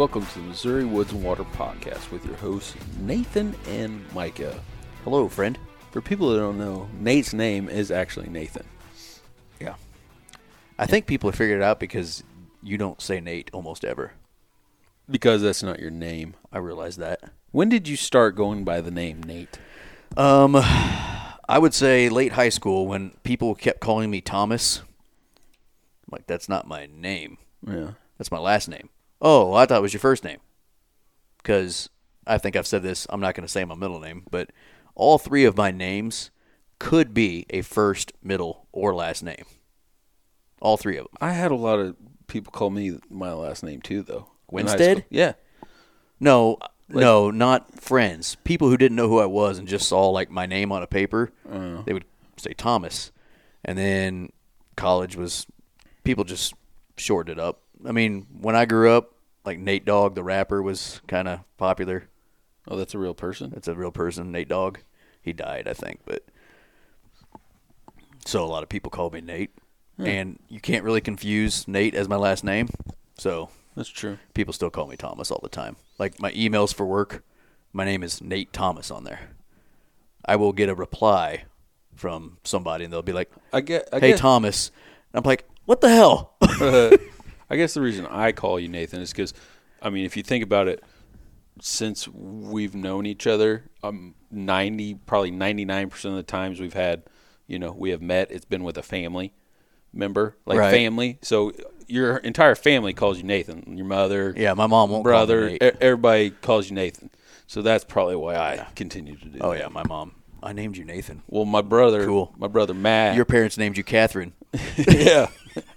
Welcome to the Missouri Woods and Water Podcast with your hosts, Nathan and Micah. Hello, friend. For people that don't know, Nate's name is actually Nathan. Yeah. I think people have figured it out because you don't say Nate almost ever. Because that's not your name. I realize that. When did you start going by the name Nate? Um, I would say late high school when people kept calling me Thomas. I'm like, that's not my name. Yeah. That's my last name. Oh, I thought it was your first name. Because I think I've said this. I'm not going to say my middle name, but all three of my names could be a first, middle, or last name. All three of them. I had a lot of people call me my last name too, though. in high Winstead? school. Yeah. No, no, not friends. People who didn't know who I was and just saw like my name on a paper, oh. they would say Thomas. And then college was people just shortened it up. I mean, when I grew up, like Nate Dogg, the rapper, was kind of popular. Oh, that's a real person? That's a real person, Nate Dogg. He died, I think, but so a lot of people call me Nate, and you can't really confuse Nate as my last name. So That's true. people still call me Thomas all the time. Like my emails for work, my name is Nate Thomas on there. I will get a reply from somebody and they'll be like, I get. I "Hey guess, Thomas," and I'm like, "What the hell?" I guess the reason I call you Nathan is because, I mean, if you think about it, since we've known each other, um, ninety probably ninety nine percent of the times we've had, you know, we have met. It's been with a family member, like Right. family. So your entire family calls you Nathan. Your mother, yeah, my mom won't call me brother, Nate. everybody calls you Nathan. So that's probably why I continue to do. Oh that. yeah, my mom. I named you Nathan. Well, my brother, Cool. my brother Matt. Your parents named you Catherine. yeah,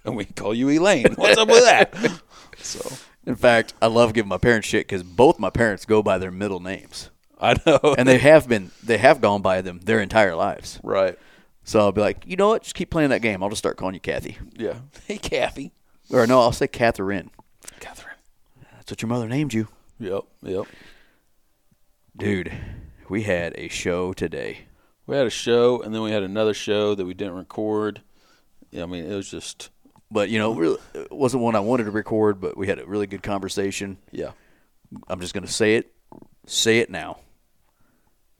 and we call you Elaine. What's up with that? So In fact, I love giving my parents shit because both my parents go by their middle names, I know, and they have been they have gone by them their entire lives. right. So I'll be like, you know what? Just keep playing that game. I'll just start calling you Kathy, Yeah. Hey, Kathy. or no, I'll say Catherine. Catherine. That's what your mother named you. Yep. Yep. Dude, we had a show today. We had a show, and then we had another show that we didn't record. Yeah, I mean, it was just But, you know, really, it wasn't one I wanted to record, but we had a really good conversation. yeah. I'm just going to say it. Say it now.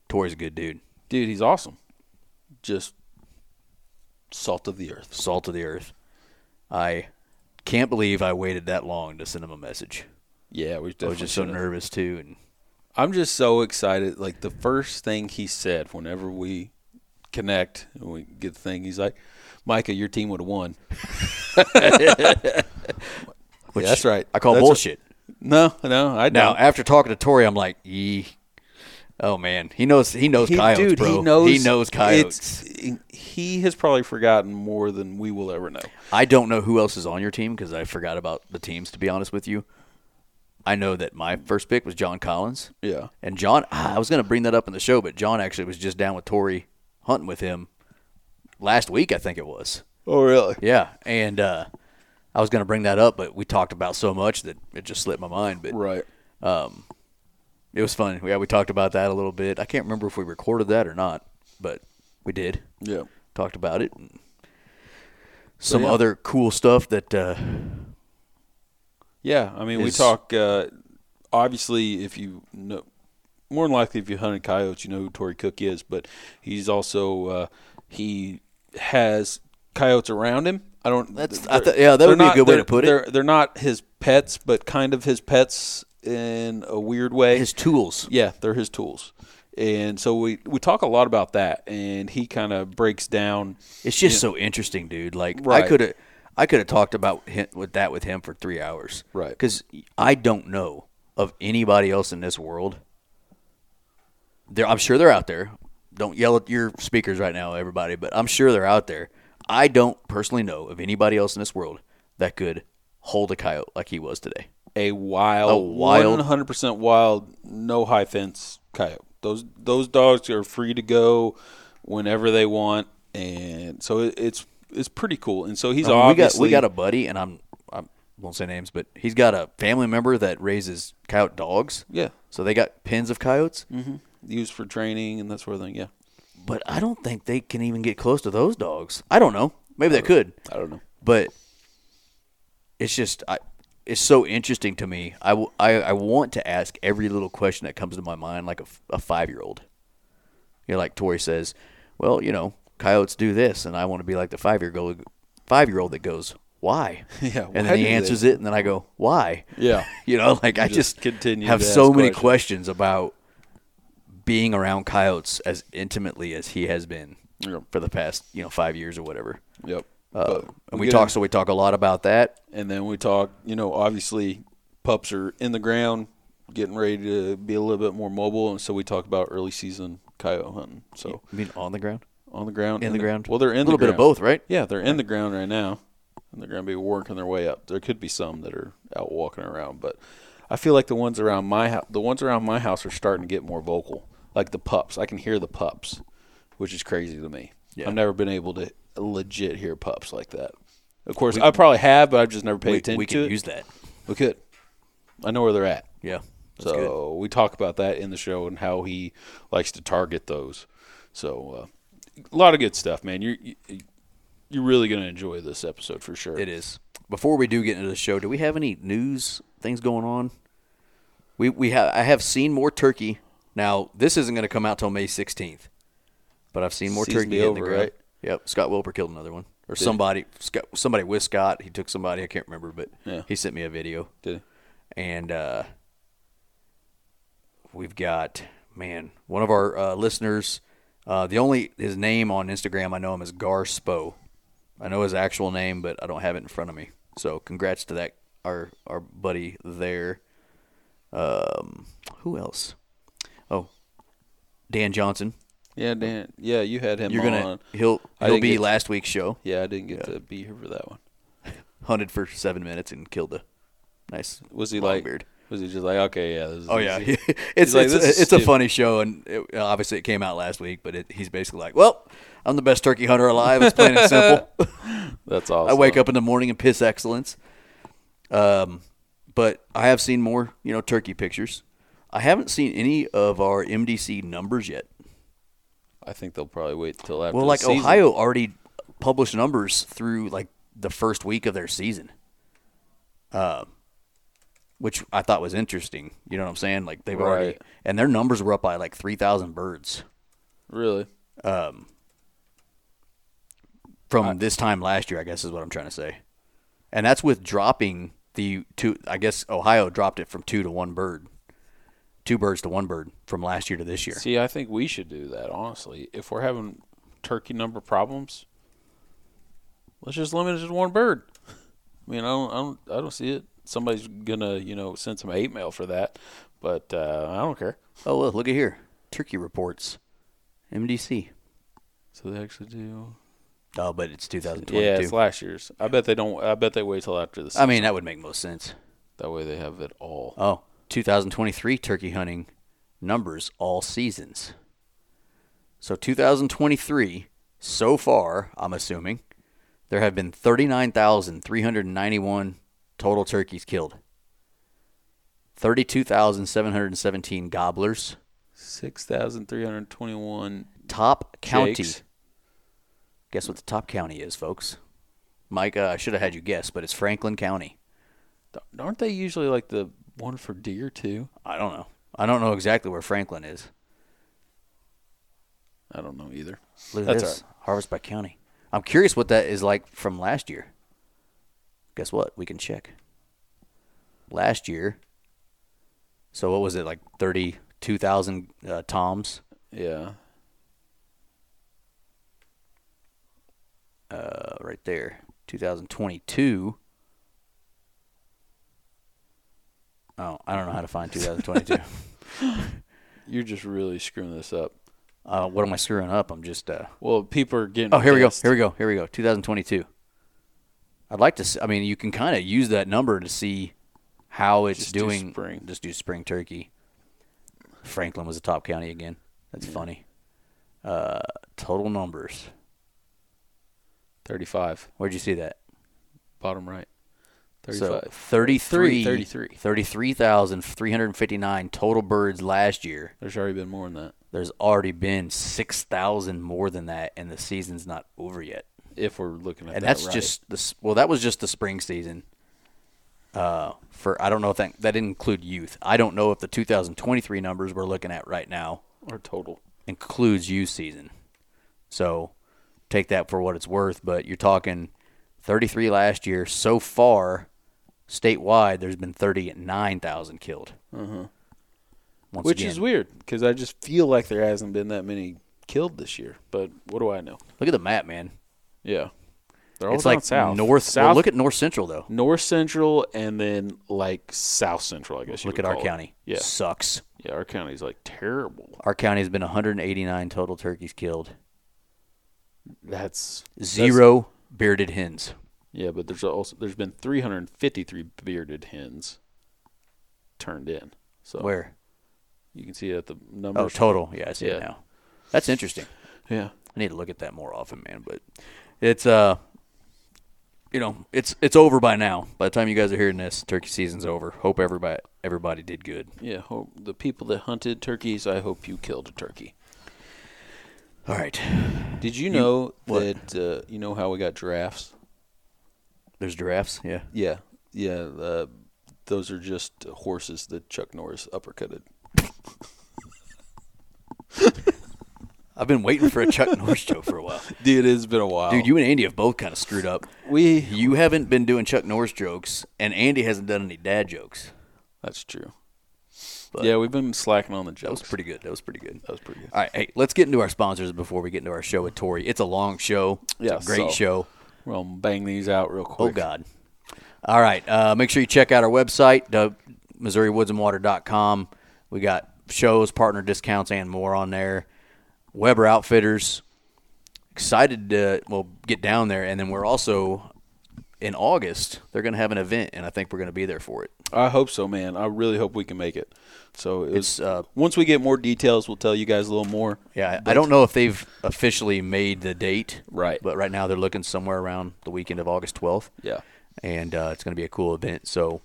Torry's a good dude. Dude, he's awesome. Just salt of the earth. Salt of the earth. I can't believe I waited that long to send him a message. Yeah, we I was just so nervous, too. And I'm just so excited. Like the first thing he said whenever we connect and we get the thing, he's like, "Micah, your team would have won." Which Yeah, that's right. I call That's bullshit. No, no, I Now, don't. after talking to Torry, I'm like, yee. Oh man, he knows. He knows He- coyotes, dude, bro. he knows. He knows coyotes. He has probably forgotten more than we will ever know. I don't know who else is on your team because I forgot about the teams. To be honest with you, I know that my first pick was John Collins. Yeah. And John, ah, I was going to bring that up in the show, but John actually was just down with Torry hunting with him last week, I think it was. Oh, really? Yeah, and uh, I was going to bring that up, but we talked about so much that it just slipped my mind. But Right. Um, it was fun. Yeah, we talked about that a little bit. I can't remember if we recorded that or not, but we did. Yeah. Talked about it. And some yeah. other cool stuff that uh, Yeah, I mean, we talk. Uh, obviously, if you know, more than likely, if you hunted coyotes, you know who Torry Cook is. But he's also uh, he has coyotes around him. I don't. That's- I th- yeah, that would be a good way to put it. They're they're not his pets, but kind of his pets in a weird way. his tools. Yeah, they're his tools. And so we, we talk a lot about that, and he kind of breaks down. It's just so interesting, dude. Like I could have, I could have talked about him, with that with him for three hours. Right. Because I don't know of anybody else in this world. There, I'm sure they're out there. Don't yell at your speakers right now, everybody. But I'm sure they're out there. I don't personally know of anybody else in this world that could hold a coyote like he was today. a wild, A wild- 100% wild, no high fence coyote. Those those dogs are free to go whenever they want, and so it, it's it's pretty cool. And so he's I mean, we got obviously we got a buddy, and I'm I won't say names, but he's got a family member that raises coyote dogs. yeah So they got pens of coyotes. Mm-hmm. Used for training and that sort of thing. Yeah, but I don't think they can even get close to those dogs. I don't know. Maybe they could, I don't know. but it's just I, it's so interesting to me. I, w- I, I want to ask every little question that comes to my mind, like a five year old. You know, like Torry says, well, you know, coyotes do this, and I want to be like the five year old five year old that goes, why? Yeah, and then he do they? answers it, and then I go, why? Yeah. you know, like I just just continue have so many questions. questions about being around coyotes as intimately as he has been Yep. for the past you know five years or whatever. Yep. Uh, and we talk in- so we talk a lot about that. and then we talk. You know, obviously, pups are in the ground, getting ready to be a little bit more mobile, and so we talk about early season coyote hunting. So I mean, on the ground, on the ground, in the ground. Well, they're in a little the bit of both, right? Yeah, they're in the ground right now, and they're going to be working their way up. There could be some that are out walking around, but I feel like the ones around my house, the ones around my house, are starting to get more vocal. Like the pups, I can hear the pups, which is crazy to me. Yeah. I've never been able to legit hear pups like that. Of course, I probably have, but I've just never paid We, attention we it. use that. We could. I know where they're at. Yeah, so good. we talk about that in the show and how he likes to target those. So uh, a lot of good stuff, man. You're you, you're really going to enjoy this episode for sure. It is. Before we do get into the show, do we have any news things going on? We we have I have seen more turkey. Now this isn't going to come out till May sixteenth, but I've seen more Season turkey be in the ground. right? Yep, Scott Wilper killed another one, or somebody Scott, somebody with Scott. He took somebody I can't remember, but Yeah. he sent me a video, Did and uh, we've got man one of our uh, listeners. Uh, the only his name on Instagram I know him as Gar Spo. I know his actual name, but I don't have it in front of me. So congrats to that our our buddy there. Um, who else? Oh, Dan Johnson. Yeah, Dan. Yeah, you had him You're gonna on. he'll he'll be last week's show. Yeah, I didn't get to be here for that one. Hunted for seven minutes and killed a nice. Was he long like? beard. Was he just like, okay, yeah? This is Oh yeah, it's like, it's, a, it's a funny show, and it, obviously it came out last week. But it, he's basically like, "Well, I'm the best turkey hunter alive. It's plain and simple. That's awesome. I wake up in the morning and piss excellence." Um, but I have seen more, you know, turkey pictures. I haven't seen any of our MDC numbers yet. I think they'll probably wait till after. Well, like season. Ohio already published numbers through like the first week of their season, uh, which I thought was interesting. You know what I'm saying? Like they've already Right. and their numbers were up by like three thousand birds Really? Um, from this time last year. I guess is what I'm trying to say, and that's with dropping the two. I guess Ohio dropped it from two to one bird, two birds to one bird from last year to this year. See, I think we should do that. Honestly, if we're having turkey number problems, let's just limit it to one bird. I mean, I don't, I don't, I don't see it. Somebody's gonna, you know, send some hate mail for that, but uh, I don't care. Oh, look, look at here. Turkey reports. MDC. So they actually do. Oh, but it's 2022. Yeah, it's last year's. I bet they don't. I bet they wait till after the. Season. I mean, that would make most sense. that way they have it all. Oh, 2023 turkey hunting numbers all seasons. So 2023 so far, I'm assuming there have been 39,391 total turkeys killed. 32,717 gobblers. Six thousand three hundred twenty-one. Top county. Jakes. Guess what the top county is, folks? Mike, uh, I should have had you guess, but it's Franklin County. Aren't they usually like the one for deer too? I don't know. I don't know exactly where Franklin is. I don't know either. Look at That's this. Harvest by county. I'm curious what that is like from last year. Guess what? We can check. Last year. So what was it like? Thirty-two thousand uh, toms. Yeah. Uh, right there. 2022. Oh, I don't know how to find 2022. You're just really screwing this up. uh, what am I screwing up? I'm just. Uh, Well, people are getting. oh, here we go. Here we go. Here we go. 2022. I'd like to. I mean, you can kind of use that number to see how it's Just do doing. spring. Just do spring turkey. Franklin was the top county again. That's funny. Uh, total numbers. Thirty-five. Where'd you see that? Bottom right. So Thirty-five. 33, 33. 33,359 total birds last year. There's already been more than that. There's already been 6,000 more than that, and the season's not over yet. If we're looking at and that that's right. just the well, that was just the spring season. Uh, for I don't know if that that didn't include youth. I don't know if the 2023 numbers we're looking at right now our total. includes youth season. So take that for what it's worth. But you're talking 33 last year. So far, statewide, there's been 39,000 killed. Uh-huh. Once Which again, is weird because I just feel like there hasn't been that many killed this year. But what do I know? look at the map, man. Yeah, they're all It's like south. north. South. Well, look at North Central though. North Central and then like South Central. I guess. You Look at our it. county. Yeah, sucks. yeah. Our county's like terrible. Our county has been 189 total turkeys killed. That's Zero bearded hens. Yeah, but there's also there's been 353 bearded hens turned in. So Where? you can see it at the number. Oh, total. Yeah, I see Yeah. it now. That's interesting. Yeah. I need to look at that more often, man. But it's uh, you know, it's it's over by now. By the time you guys are hearing this, turkey season's over. Hope everybody everybody did good. Yeah. Hope the people that hunted turkeys. I hope you killed a turkey. All right. Did you know what? that uh, you know how we got giraffes? There's giraffes. Yeah. Yeah. Yeah. Uh, those are just horses that Chuck Norris uppercutted. I've been waiting for a Chuck Norris joke for a while. Dude, it's been a while. Dude, you and Andy have both kind of screwed up. we. You haven't been doing Chuck Norris jokes, and Andy hasn't done any dad jokes. That's true. But- yeah, we've been slacking on the jokes. That was pretty good. That was pretty good. That was pretty good. All right, hey, let's get into our sponsors before we get into our show with Torry. It's a long show. It's Yeah, a great so- show. We'll bang these out real quick. Oh. God! All right, uh, make sure you check out our website, uh, MissouriWoodsandWater.com. We got shows, partner discounts, and more on there. Weber Outfitters. Excited to well get down there, and then we're also in August. They're going to have an event, and I think we're going to be there for it. I hope so, man. I really hope we can make it. So it It's, was, uh, once we get more details, we'll tell you guys a little more. Yeah, I I don't know if they've officially made the date, Right. But right now they're looking somewhere around the weekend of August 12th. Yeah. and uh, it's going to be a cool event. So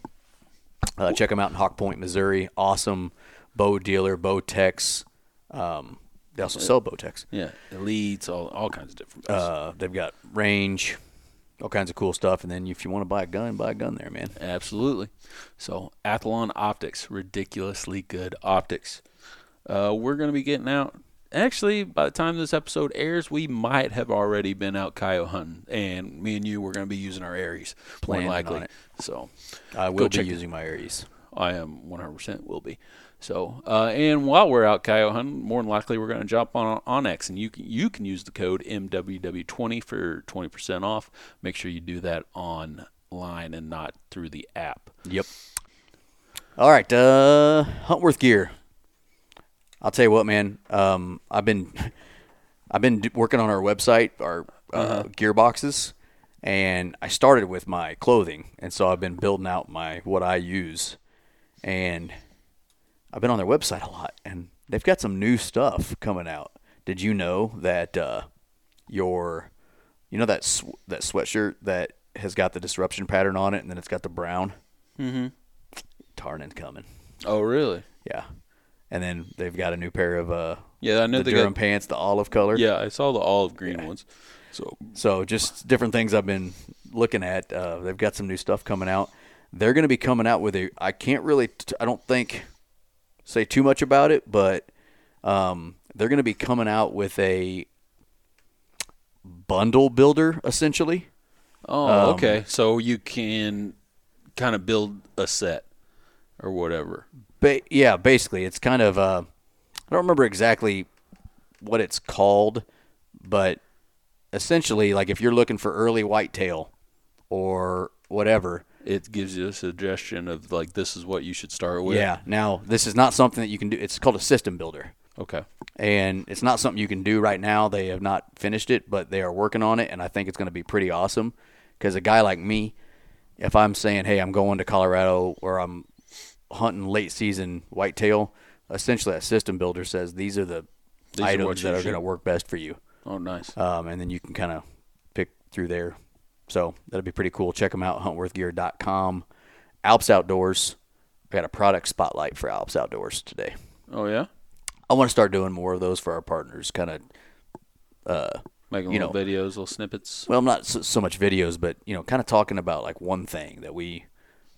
uh, check them out in Hawk Point, Missouri. Awesome bow dealer, Bowtechs. Um, they also sell Bowtechs. Yeah. Elites, all all kinds of different. Uh, they've got range, all kinds of cool stuff. And then if you want to buy a gun, buy a gun there, man. Absolutely. So Athlon Optics, ridiculously good optics. Uh, we're going to be getting out. Actually, by the time this episode airs, we might have already been out coyote hunting, and me and you we're going to be using our Ares, more likely. So I will be check it. using my Ares. I am 100% will be. So, uh, and while we're out coyote hunting, more than likely we're going to jump on onX, and you can you can use the code MWW20 for 20% off. Make sure you do that online and not through the app. Yep. All right, uh, Huntworth gear. I'll tell you what, man. Um, I've been I've been working on our website, our uh, gear boxes, and I started with my clothing, and so I've been building out my what I use, and I've been on their website a lot, and they've got some new stuff coming out. Did you know that uh, your, you know that sw- that sweatshirt that has got the disruption pattern on it, and then it's got the brown. Mm-hmm. Tarnin's coming. Oh, really? Yeah, and then they've got a new pair of uh, Yeah, I know the they Durham got. pants, the olive color. Yeah, I saw the olive green ones. So So just different things I've been looking at. Uh, they've got some new stuff coming out. They're going to be coming out with a. I can't really. T- I don't think say too much about it, but um, they're going to be coming out with a bundle builder essentially. Oh, Um, okay. So you can kind of build a set or whatever. Ba- yeah, basically, it's kind of. Uh, I don't remember exactly what it's called, but essentially, like if you're looking for early whitetail or whatever, It gives you a suggestion of like this is what you should start with. Yeah. Now, this is not something that you can do. It's called a system builder, Okay. and it's not something you can do right now. They have not finished it, but they are working on it, and I think it's going to be pretty awesome. Because a guy like me, if I'm saying, "Hey, I'm going to Colorado or I'm hunting late season whitetail," essentially, that system builder says these are the These items you that are going to work best for you, Oh, nice. um, and then you can kind of pick through there. So that'd be pretty cool. Check them out, huntworthgear.com. Alps Outdoorz. I got a product spotlight for Alps Outdoorz today. Oh yeah. I want to start doing more of those for our partners. Kind of, Uh, Making You little know. videos, little snippets. well, not so, so much videos, but you know, kind of talking about like one thing that we,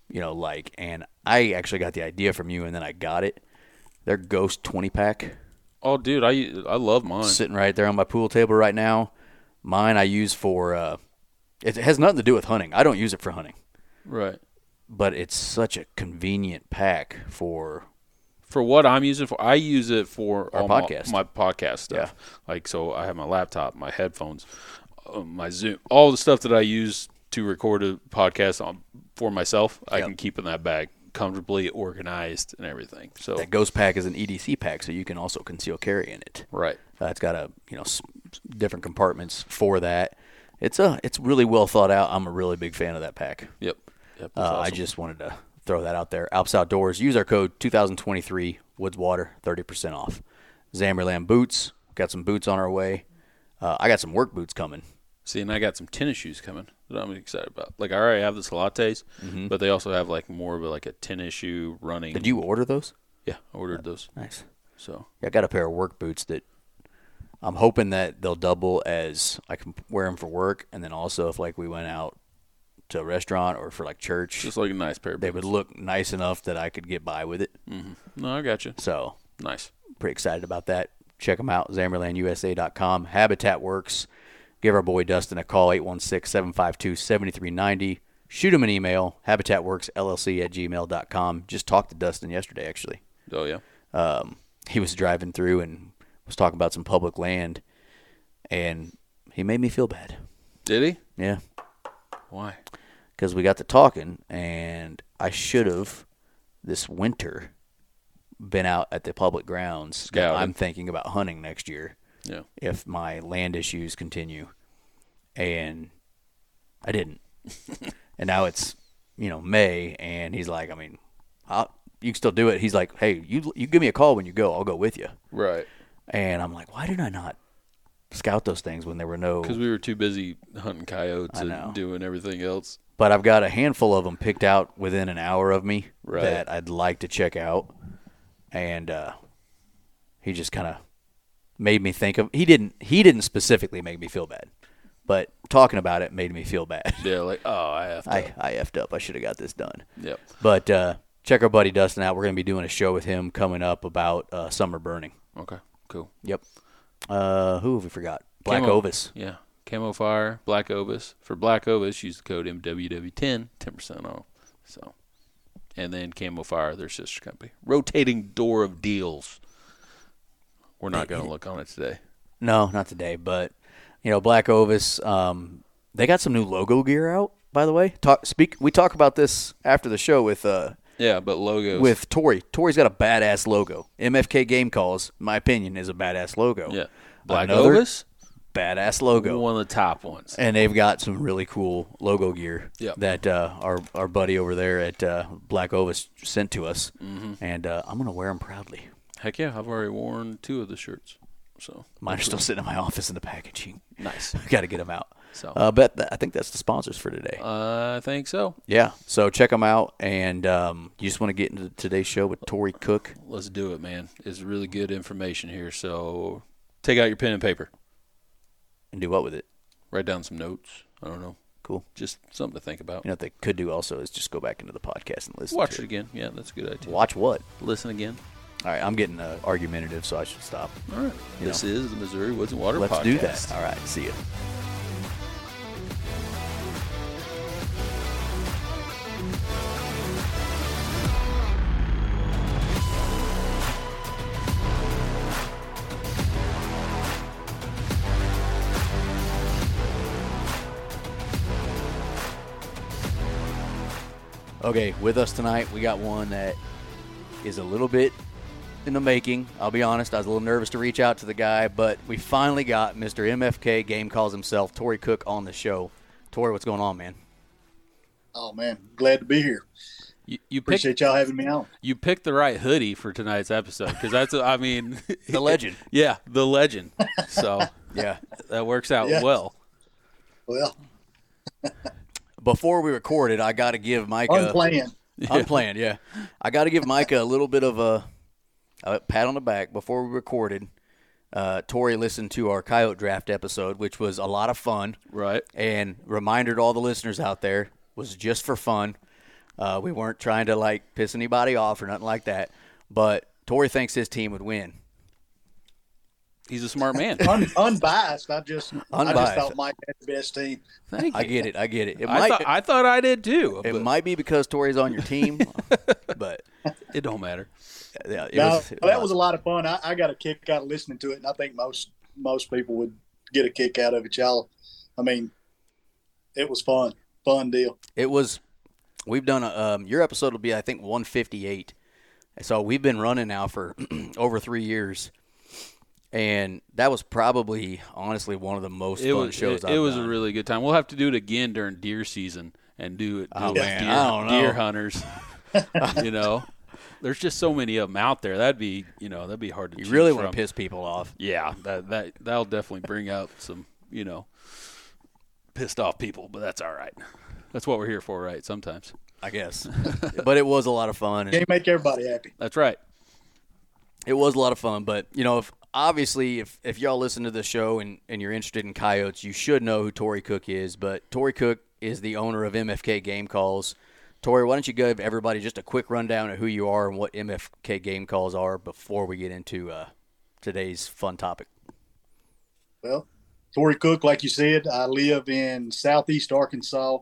you know, like. And I actually got the idea from you, and then I got it. Their Ghost 20 pack Oh, dude, I I love mine. sitting right there on my pool table right now. Mine I use for. Uh, it has nothing to do with hunting. I don't use it for hunting, Right. but it's such a convenient pack for. For what I'm using for, I use it for Our all my- podcast. My, podcast stuff. Like so, I have my laptop, my headphones, uh, my Zoom, all the stuff that I use to record a podcast on for myself. I can keep in that bag, comfortably organized and everything. So That Ghost pack is an EDC pack, so you can also conceal carry in it. right. Uh, it's got a you know s- different compartments for that. It's a it's really well thought out. I'm a really big fan of that pack. Yep. Yep. Uh, that's I just wanted to throw that out there. Alps Outdoorz. Use our code 2023 Woods Water, 30% off. Zamberlan boots. Got some boots on our way. Uh, I got some work boots coming. See, and I got some tennis shoes coming that I'm excited about. Like I already have the Salates, but they also have like more of a, like a tennis shoe running. Mm-hmm. Did you order those? Yeah, I ordered those. Nice. So Yeah, I got a pair of work boots that I'm hoping that they'll double as I can wear them for work, and then also if like we went out to a restaurant or for like church, just like a nice pair of they boots. would look nice enough that I could get by with it. No, I got you. So Nice. pretty excited about that. Check them out, ZamberlanUSA.com. Habitat Works. Give our boy Dustin a call, 816-752-7390. Shoot him an email, habitatworksllc at gmail.com. Just talked to Dustin yesterday, actually. Oh yeah. Um, he was driving through and was talking about some public land, and he made me feel bad. Did he? Yeah, Why? because we got to talking, and I should have this winter been out at the public grounds. Scouting. I'm thinking about hunting next year Yeah. if my land issues continue, and I didn't. and now it's you know May, and he's like, I mean, I'll, you can still do it. He's like, hey, you you give me a call when you go, I'll go with you. Right. And I'm like, why did I not scout those things when there were no? Because we were too busy hunting coyotes I and doing everything else. But I've got a handful of them picked out within an hour of me Right. that I'd like to check out. And uh, he just kind of made me think of. He didn't. He didn't specifically make me feel bad, but talking about it made me feel bad. Yeah. Like, oh, I have to. I I effed up. I should have got this done. Yep. But uh, check our buddy Dustin out. We're going to be doing a show with him coming up about uh, summer burning. Okay. Cool. Yep. Uh, who have we forgot? Black Camo- Ovis. Yeah. Camofire, Black Ovis. For Black Ovis, use the code MWW10, 10% off. So, and then Camofire, their sister company. Rotating door of deals. We're not going to look on it today. No, not today, but you know, Black Ovis, um, they got some new logo gear out. By the way, talk speak. We talk about this after the show with uh, Yeah, but logos. with Torry. Torry's got a badass logo. MFK Game Calls, my opinion, is a badass logo. yeah, Black Another Ovis, badass logo. one of the top ones. and they've got some really cool logo gear Yep. that uh, our our buddy over there at uh, Black Ovis sent to us, Mm-hmm. and uh, I'm gonna wear them proudly. Heck yeah, I've already worn two of the shirts. So Mine are still sitting in my office in the packaging. nice. got to get them out. So. uh, but th- I think that's the sponsors for today. I think so. yeah, so check them out, and um, you just want to get into today's show with Torry Cook. Let's do it, man. It's really good information here. So take out your pen and paper. and do what with it. Write down some notes. I don't know. Cool. Just something to think about. You know what they could do also is just go back into the podcast and listen. Watch to it again. Yeah, that's a good idea. Watch what? Listen again. All right, I'm getting uh, argumentative, so I should stop. All right. You this know. is the Missouri Woods and Water Let's podcast. do that. All right, see you. Okay, with us tonight, we got one that is a little bit in the making. I'll be honest, I was a little nervous to reach out to the guy, but we finally got Mr. MFK Game Calls himself, Torry Cook, on the show. Torry, what's going on, man? Oh man, glad to be here. You, you picked Appreciate y'all having me on. you picked the right hoodie for tonight's episode because that's I mean The legend. yeah the legend so Yeah. that works out Yeah. well Well, Before we recorded, I got to give Micah. unplanned. Unplanned, yeah. I got to give Micah a little bit of a, a pat on the back before we recorded. Uh, Torry listened to our coyote draft episode, which was a lot of fun. right And reminder to all the listeners out there was just for fun. Uh, we weren't trying to like piss anybody off or nothing like that. But Torry thinks his team would win. He's a smart man Un, unbiased. I just, I just Unbiased. thought Mike had the best team. Thank I you. get it. I get it. It I might. thought I thought I did too it but might be because Torry's on your team, but it don't matter yeah, it No, was, it that was a lot of fun. I, I got a kick out of listening to it, and I think most most people would get a kick out of it. Y'all, I mean, it was fun, fun deal. It was. We've done a. Um, your episode will be, I think, 158. So we've been running now for over three years, and that was probably, honestly, one of the most it fun was shows. it, I've it was done. a really good time we'll have to do it again during deer season and do it Oh, do it with man, deer, I don't know. deer hunters you know there's just so many of them out there that'd be you know that'd be hard to You really want to piss people off. yeah that that that'll definitely bring out some you know pissed off people but that's all right that's what we're here for right sometimes I guess, but it was a lot of fun. and- Can't make everybody happy. that's right it was a lot of fun but you know if obviously if, if y'all listen to the show and, and you're interested in coyotes you should know who Torry cook is but Torry cook is the owner of mfk game calls torry why don't you give everybody just a quick rundown of who you are and what mfk game calls are before we get into uh, today's fun topic Well, Torry Cook, like you said, I live in southeast Arkansas.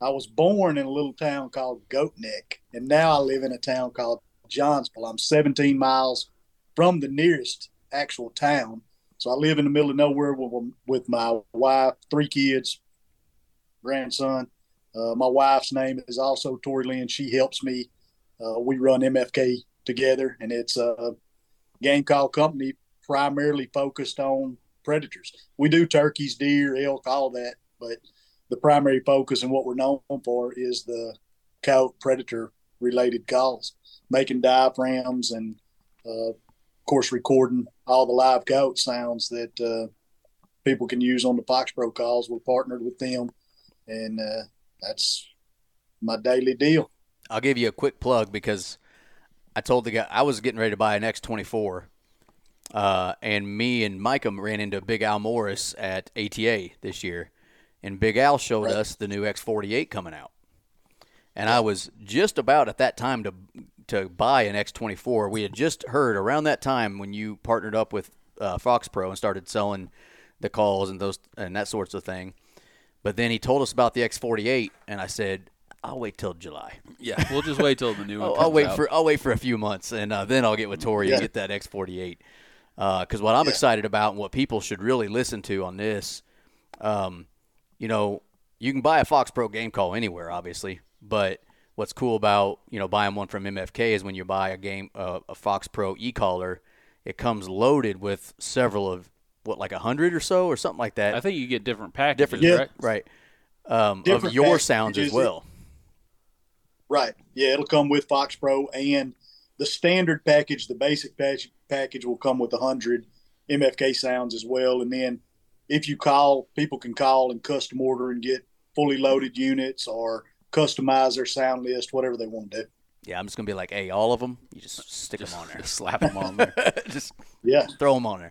I was born in a little town called Goat Neck, and now I live in a town called Johnsville. I'm 17 miles from the nearest actual town. So I live in the middle of nowhere with, with my wife, three kids, grandson. Uh, my wife's name is also Tori Lynn. She helps me. Uh, we run MFK together, and it's a game call company primarily focused on predators. We do turkeys, deer, elk, all that, but the primary focus and what we're known for is the coyote predator related calls, making diaphragms and, uh, course, recording all the live coyote sounds that uh, people can use on the FoxPro calls. We're partnered with them, and uh, that's my daily deal. i'll give you a quick plug because i told the guy i was getting ready to buy an x24 uh, and me and Micah ran into Big Al Morris at ATA this year, and Big Al showed Right. us the new X48 coming out, and I was just about at that time to to buy an X24. We had just heard around that time when you partnered up with uh, FoxPro and started selling the calls and those and that sorts of thing. But then he told us about the X48, and I said, I'll wait till July. Yeah, we'll just wait till the new one. I'll, comes I'll wait out. for I'll wait for a few months, and uh, then I'll get with Torry Yeah. and get that X48. Because what I'm Yeah. excited about and what people should really listen to on this, um, you know, you can buy a FoxPro game call anywhere, obviously, but what's cool about you know buying one from MFK is when you buy a game uh, a FoxPro e-caller, it comes loaded with several of what like a hundred or so or something like that. I think you get different packages, different, Yeah. right? right? Um, of your sounds as packages. well. Right. Yeah, it'll come with FoxPro and the standard package, the basic package, package will come with a 100 MFK sounds as well. And then if you call, people can call and custom order and get fully loaded units or customize their sound list, whatever they want to do. Yeah, I'm just gonna be like, hey, all of them, you just stick Just, them on there. just slap them on there. just Yeah. throw them on there.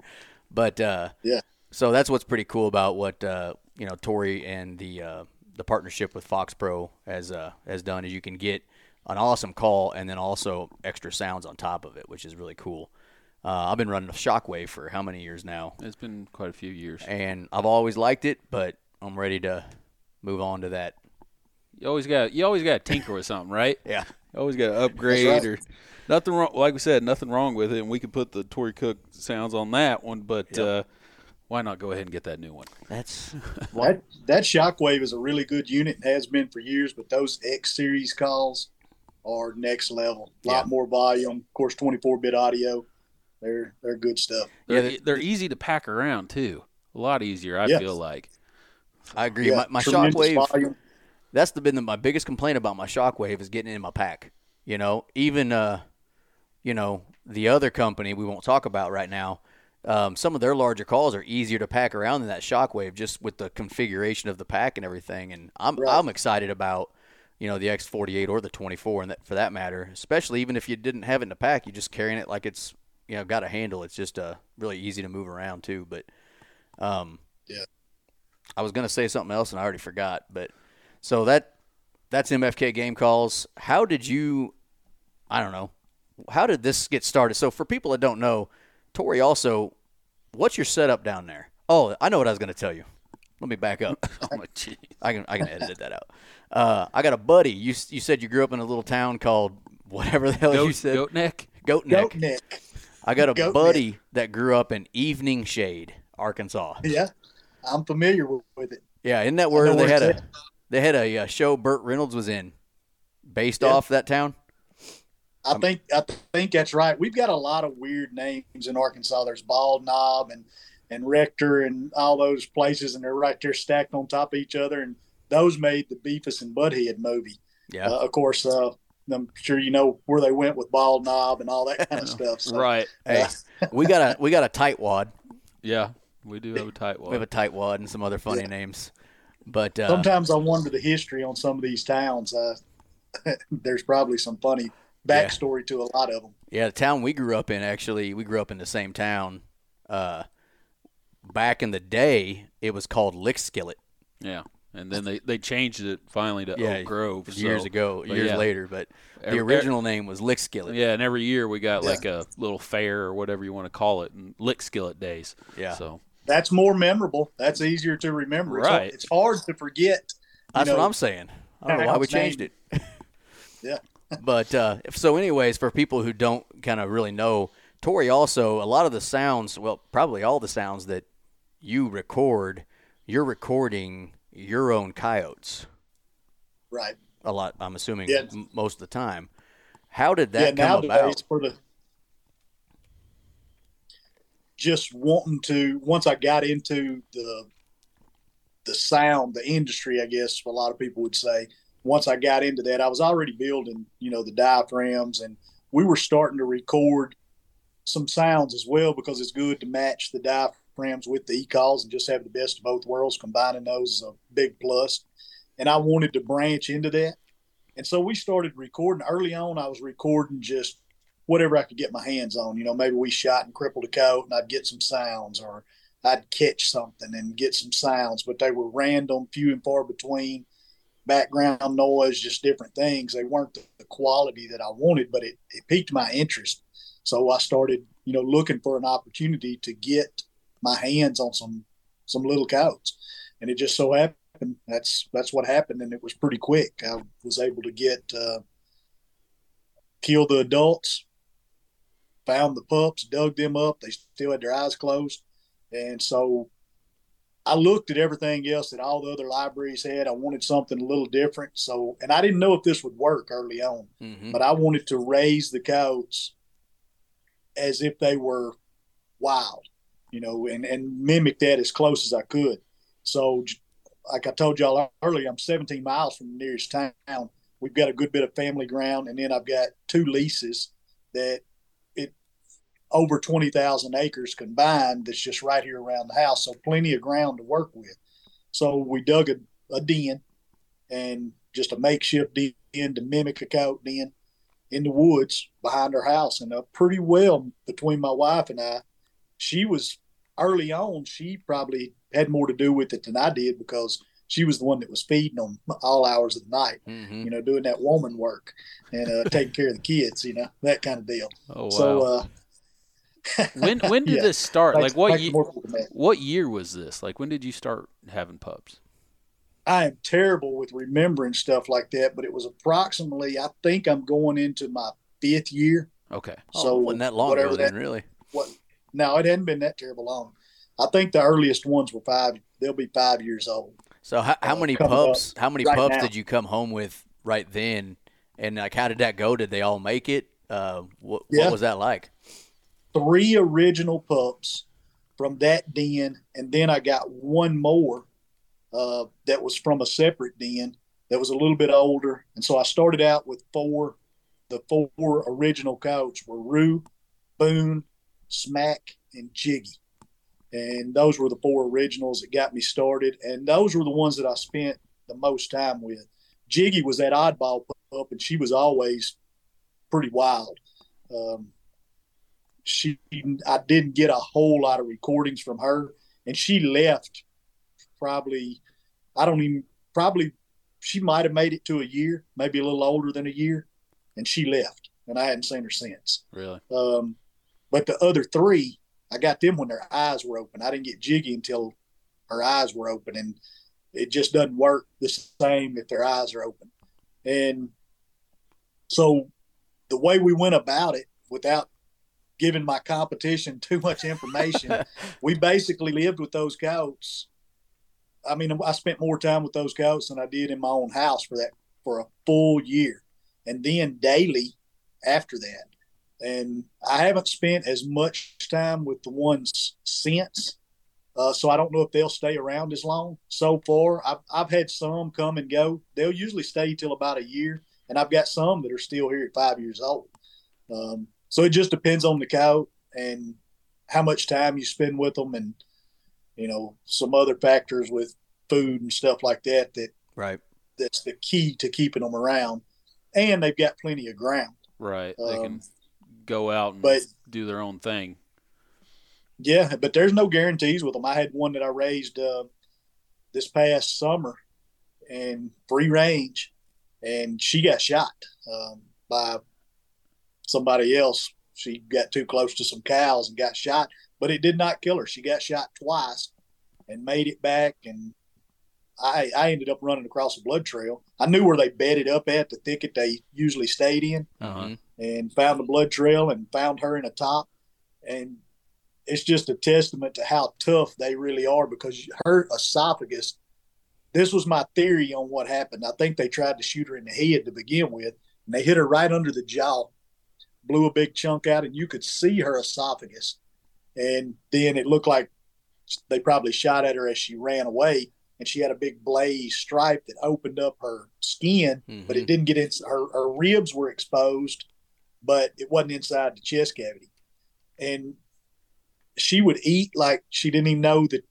But uh, Yeah. so that's what's pretty cool about what uh, you know Torry and the uh, the partnership with FoxPro has uh, has done is you can get an awesome call and then also extra sounds on top of it, which is really cool. Uh, I've been running a Shockwave for how many years now, It's been quite a few years. and I've always liked it, but I'm ready to move on to that. You always got you always got to tinker with something, right? Yeah, You always got to upgrade That's or nothing wrong. Like we said, nothing wrong with it, and we could put the Torry Cook sounds on that one. But Yep. uh, why not go ahead and get that new one? that's That, that Shockwave is a really good unit and has been for years, but those X series calls are next level. A lot Yeah. more volume. Of course, 24 bit audio. They're, they're good stuff. They're, Yeah, they're easy to pack around too. A lot easier, I Yes. feel like. I agree. Yeah, my my tremendous Shockwave. volume. That's the been the, my biggest complaint about my shockwave is getting it in my pack you know even uh you know the other company we won't talk about right now um, some of their larger calls are easier to pack around than that shockwave just with the configuration of the pack and everything and i'm Right. i'm excited about you know the x48 or the 24 and that for that matter especially even if you didn't have it in the pack you're just carrying it like it's you know got a handle it's just uh really easy to move around too but um Yeah. i was gonna say something else and i already forgot but so that that's MFK game calls. How did you? I don't know. How did this get started? So for people that don't know, Torry also, what's your setup down there? Oh, I know what I was going to tell you. Let me back up. Oh my gee. I can I can edit that out. Uh, I got a buddy. You you said you grew up in a little town called whatever the hell you said. goat neck. Goat Neck. Goat neck. I got a Goat buddy that grew up in Evening Shade, Arkansas. Yeah, I'm familiar with, with it. Yeah, isn't that I where they had it's a they had a, uh show Burt Reynolds was in, based Yeah. off that town? I think I think that's right. We've got a lot of weird names in Arkansas. There's Bald Knob and and Rector and all those places, and they're right there stacked on top of each other. And those made the Beavis and Butthead movie. Yeah. Uh, of course, uh, I'm sure you know where they went with Bald Knob and all that kind of stuff. So, Right. Hey, we got a we got a tight wad. Yeah, we do have a tight wad. We have a tight wad and some other funny Yeah. names. But uh, Sometimes I wonder the history on some of these towns. Uh, there's probably some funny Yeah. backstory to a lot of them. yeah, the town we grew up in actually, we grew up in the same town. Uh, back in the day, it was called Lick Skillet. Yeah, and then they, they changed it finally to Yeah, Oak Grove years so- ago, but years yeah. later. But the Every- original name was Lick Skillet. Yeah, and every year we got Yeah. like a little fair or whatever you want to call it, and lick skillet days. Yeah. So That's more memorable. That's easier to remember. It's- Right. It's, hard to forget. That's know, what I'm saying. I don't know why we changed it. Yeah. but uh, if- so, anyways, for people who don't kind of really know, Torry also a lot of the sounds, well, probably all the sounds that you record, you're recording your own coyotes Right. a lot. I'm assuming Yeah. m- most of the time. How did that yeah, come nowadays about? for the just wanting to once I got into the the sound, the industry, I guess a lot of people would say. Once I got into that, I was already building, you know, the diaphragms, and we were starting to record some sounds as well because it's good to match the diaphragms with the e-calls and just have the best of both worlds. Combining those is a big plus. And I wanted to branch into that. And so we started recording. Early on, I was recording just whatever I could get my hands on. You know, maybe we shot and crippled a coat and I'd get some sounds or I'd catch something and get some sounds, but they were random, few and far between, background noise, just different things. They weren't the, quality that I wanted, but it, it piqued my interest. So I started, you know, looking for an opportunity to get my hands on some some little coats. And it just so happened, that's that's what happened, and it was pretty quick. I was able to get uh, kill the adults, found the pups, dug them up. They still had their eyes closed, and so I looked at everything else that all the other libraries had. I wanted something a little different. So, and I didn't know if this would work early on, Mm-hmm. but I wanted to raise the coyotes as if they were wild, you know, and, and mimic that as close as I could. So, like I told y'all earlier, I'm 17 miles from the nearest town. We've got a good bit of family ground, and then I've got two leases that over 20,000 acres combined. That's just right here around the house, so plenty of ground to work with. So we dug a, a den and just a makeshift den to mimic a coyote den in the woods behind our house, and uh, pretty well between my wife and I. She was early on. She probably had more to do with it than I did because she was the one that was feeding them all hours of the night. Mm-hmm. You know, doing that woman work and uh, taking care of the kids. You know, that kind of deal. Oh wow. So, uh, when when did yeah, this start? makes- like what makes year? more people mad. What year was this? Like when did you start having pups? I am terrible with remembering stuff like that, but it was approximately. I think I'm going into my fifth year. Okay. So So oh, wasn't that long ago then, really? What? No, it hadn't been that terrible long. I think the earliest ones were five. They'll be five years old. So how, how uh, many coming pups? How many right pups now. did you come home with right then? And like, how did that go? Did they all make it? Uh, what, Yeah. what was that like? Three original pups from that den, and then I got one more uh, that was from a separate den that was a little bit older. And so I started out with four. The four original coats were Rue, Boone, Smack, and Jiggy. And those were the four originals that got me started. And those were the ones that I spent the most time with. Jiggy was that oddball pup, and she was always pretty wild. Um, she, I didn't get a whole lot of recordings from her, and she left probably, I don't even, probably, she might have made it to a year, maybe a little older than a year, and she left, and I hadn't seen her since. Really? Um, but the other three, I got them when their eyes were open. I didn't get Jiggy until her eyes were open, and it just doesn't work the same if their eyes are open. And so the way we went about it without giving my competition too much information, we basically lived with those goats. I mean, I spent more time with those goats than I did in my own house for that for a full year, and then daily after that. And I haven't spent as much time with the ones since, uh, so I don't know if they'll stay around as long. So far, I've I've had some come and go. They'll usually stay till about a year, and I've got some that are still here at five years old. Um, so it just depends on the cow and how much time you spend with them, and you know some other factors with food and stuff like that. That Right. that's the key to keeping them around, and they've got plenty of ground. Right. They Um, can go out and but- do their own thing. Yeah, but there's no guarantees with them. I had one that I raised uh, this past summer and free range, and she got shot um, by somebody else. She got too close to some cows and got shot, but it did not kill her. She got shot twice and made it back, and I, I ended up running across a blood trail. I knew where they bedded up at the thicket they usually stayed in Uh-huh. Mhm. and found the blood trail and found her in a top. And it's just a testament to how tough they really are because her esophagus. This was my theory on what happened. I think they tried to shoot her in the head to begin with, and they hit her right under the jaw, blew a big chunk out, and you could see her esophagus. And then it looked like they probably shot at her as she ran away, and she had a big blaze stripe that opened up her skin, but Mhm. it didn't get in. Her, her ribs were exposed, but it wasn't inside the chest cavity. And she would eat like she didn't even know that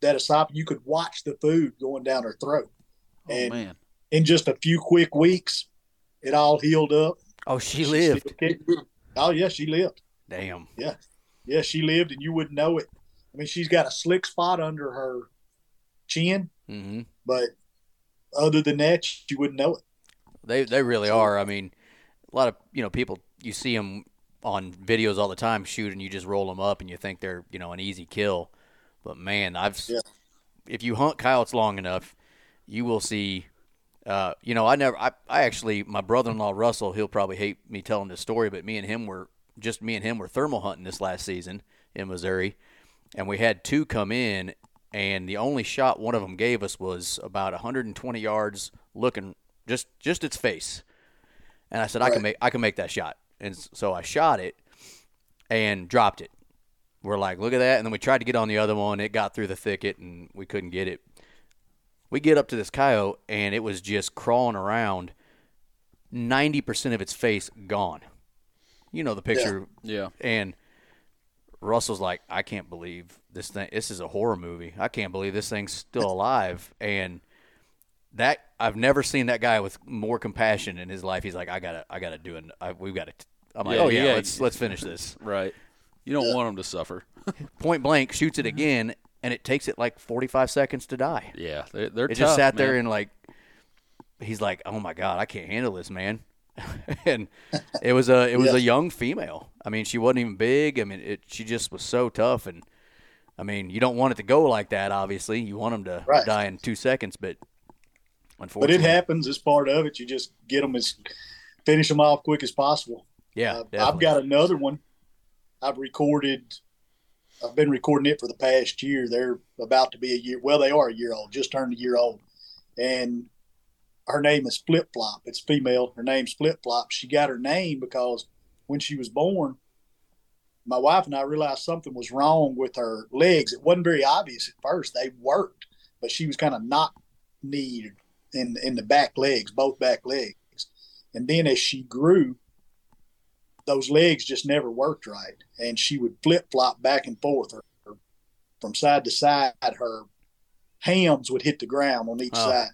that esophagus. You could watch the food going down her throat. Oh And- man. In just a few quick weeks, it all healed up. Oh, she lived. Oh yeah, she lived. Damn. Yeah, yeah, she lived, and you wouldn't know it. I mean, she's got a slick spot under her chin, hmm but other than that, you wouldn't know it. They they really are. I mean, a lot of you know people you see them on videos all the time shooting. You just roll them up and you think they're you know an easy kill, but man, I've Yeah. if you hunt coyotes long enough, you will see. Uh, you know, I never. I, I actually, my brother-in-law Russell, he'll probably hate me telling this story, but me and him were just me and him were thermal hunting this last season in Missouri, and we had two come in, and the only shot one of them gave us was about 120 yards, looking just just its face, and I said I can make I can make that shot, and so I shot it and dropped it. We're like, look at that, and then we tried to get on the other one. It got through the thicket, and we couldn't get it. We get up to this coyote, and it was just crawling around. Ninety percent of its face gone. You know the picture, Yeah. and Russell's like, I can't believe this thing. This is a horror movie. I can't believe this thing's still alive. And that I've never seen that guy with more compassion in his life. He's like, I gotta, I gotta do it. I, we've got to. I'm like, Yeah, oh yeah, yeah. let's let's finish this. Right. You don't want him to suffer. Point blank, shoots it mm-hmm. again, and it takes it like 45 seconds to die. Yeah, they're, they're It tough, just sat there and like, he's like, oh my god, I can't handle this, man. and it was a it was Yeah. a young female. I mean, she wasn't even big. I mean, it she just was so tough, and I mean, you don't want it to go like that. Obviously, you want them to Right. die in two seconds, but unfortunately, But unfortunately, it happens. It's part of it. You just get them as finish them off quick as possible. Yeah, Uh, I've got another one. I've recorded. I've been recording it for the past year. They're about to be a year. Well, they are a year old. Just turned a year old, and her name is Flip Flop. It's female. Her name's Flip Flop. She got her name because when she was born, my wife and I realized something was wrong with her legs. It wasn't very obvious at first. They worked, but she was kind of knock kneed in in the back legs, both back legs. And then as she grew, those legs just never worked right, and she would flip flop back and forth, or, or from side to side. Her hams would hit the ground on each Oh. side,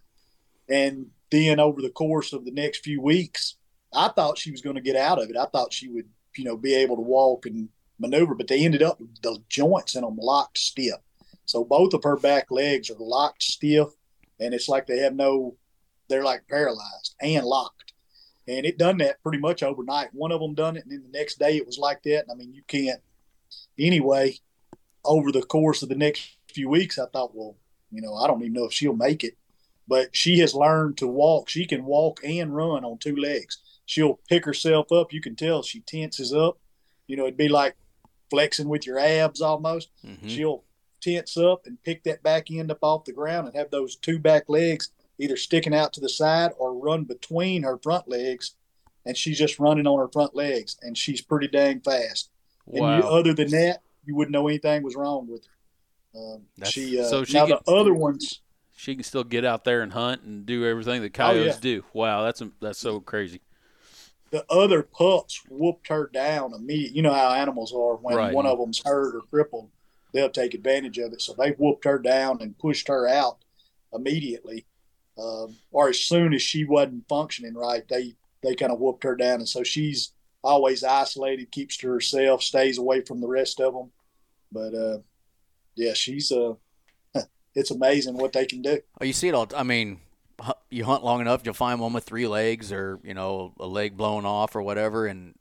and then over the course of the next few weeks, I thought she was going to get out of it. I thought she would, you know, be able to walk and maneuver, but they ended up with the joints in them locked stiff. So both of her back legs are locked stiff, and it's like they have no, they're like paralyzed and locked. And it done that pretty much overnight. One of them done it, and then the next day it was like that. And I mean, you can't. Anyway, over the course of the next few weeks, I thought, well, you know, I don't even know if she'll make it, but she has learned to walk. She can walk and run on two legs. She'll pick herself up. You can tell she tenses up. You know, it'd be like flexing with your abs almost. Mhm. She'll tense up and pick that back end up off the ground and have those two back legs either sticking out to the side or run between her front legs. And she's just running on her front legs, and she's pretty dang fast. And you, Wow. other than that, you wouldn't know anything was wrong with her. Um, she uh, So she now can- the other ones. she can still get out there and hunt and do everything that Oh, coyotes yeah. do. Wow, that's that's so crazy. the other pups whooped her down immediately. You know how animals are when Right. one of them's hurt or crippled, they'll take advantage of it. So they whooped her down and pushed her out immediately, um, or as soon as she wasn't functioning right, they they kind of whooped her down, and so she's always isolated, keeps to herself, stays away from the rest of them. But uh, yeah, she's uh, it's amazing what they can do. Oh, you see it all. I mean, you hunt long enough, you'll find one with three legs, or you know, a leg blown off, or whatever, and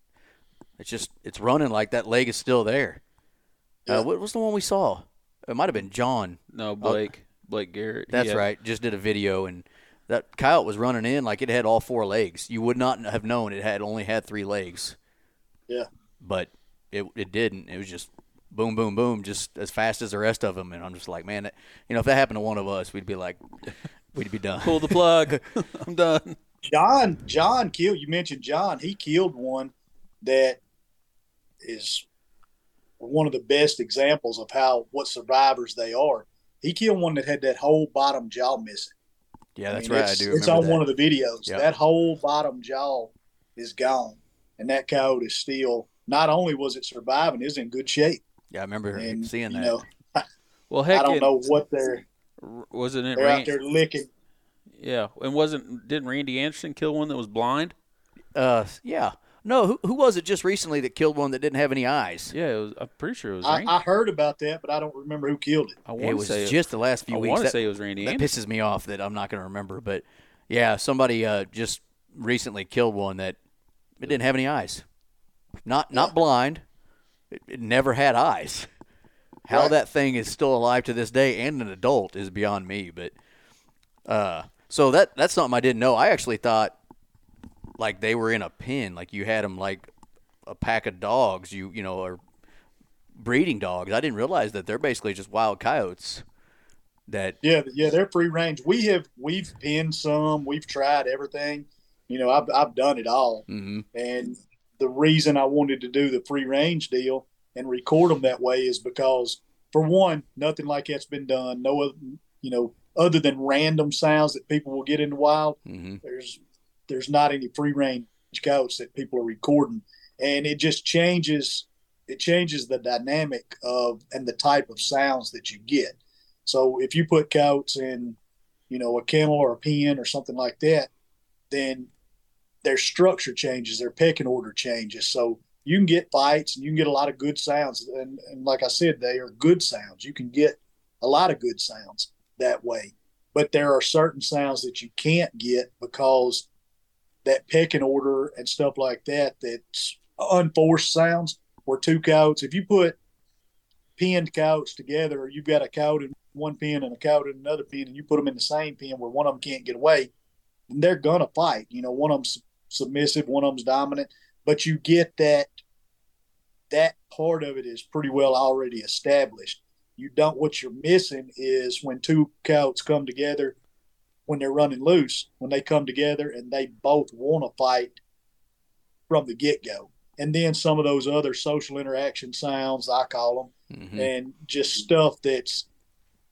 it's just it's running like that leg is still there. Yeah. Uh, what was the one we saw? It might have been John. No, Blake, Blake Garrett. That's had- right. Just did a video, and that coyote was running in like it had all four legs. You would not have known it had only had three legs, Yeah, but it it didn't. It was just boom, boom, boom, just as fast as the rest of them. And I'm just like, man, that, you know, if that happened to one of us, we'd be like, we'd be done. Pull the plug. I'm done. John John killed you mentioned John he killed one that is one of the best examples of how what survivors they are he killed one that had that whole bottom jaw missing Yeah, that's mean, right. I do. it's on that. one of the videos Yep. that whole bottom jaw is gone and that coyote is still not only was it surviving it's in good shape Yeah, I remember and seeing you that. know Well, heck, I don't it- know what they're Wasn't it? they're out there licking yeah, and wasn't didn't Randy Anderson kill one that was blind? Uh, yeah. No, who, who was it just recently that killed one that didn't have any eyes? Yeah, it was, I'm pretty sure it was. I, Randy. I heard about that but I don't remember who killed it I It want to was say just the last few I weeks. want to say it was Randy that Anderson. pisses me off that I'm not going to remember. But yeah, somebody uh, just recently killed one that it didn't have any eyes. Not not blind. It, it never had eyes. How Right. that thing is still alive to this day and an adult is beyond me. But Uh, so that that's something I didn't know. I actually thought like they were in a pen, like you had them like a pack of dogs, you you know, or breeding dogs. I didn't realize that they're basically just wild coyotes. That Yeah, yeah, they're free range. We have we've pinned some. We've tried everything. You know, I've I've done it all. mhm. And the reason I wanted to do the free range deal and record them that way is because, for one, nothing like that's been done. No, other, you know, other than random sounds that people will get in the wild, Mhm. there's there's not any free range goats that people are recording, and it just changes. It changes the dynamic of and the type of sounds that you get. So if you put goats in, you know, a kennel or a pen or something like that, then their structure changes, their pecking order changes. So you can get fights and you can get a lot of good sounds. And, and like I said, they are good sounds. You can get a lot of good sounds that way. But there are certain sounds that you can't get because that pecking order and stuff like that, that's unforced sounds or two coats. If you put pinned coats together, you've got a coat in one pin and a coat in another pin, and you put them in the same pin where one of them can't get away, they're gonna fight. You know, one of them's submissive, one of them's dominant, but you get that that part of it is pretty well already established. You don't. What you're missing is when two coats come together when they're running loose, when they come together and they both want to fight from the get go. And then some of those other social interaction sounds, I call them, Mhm. and just stuff that's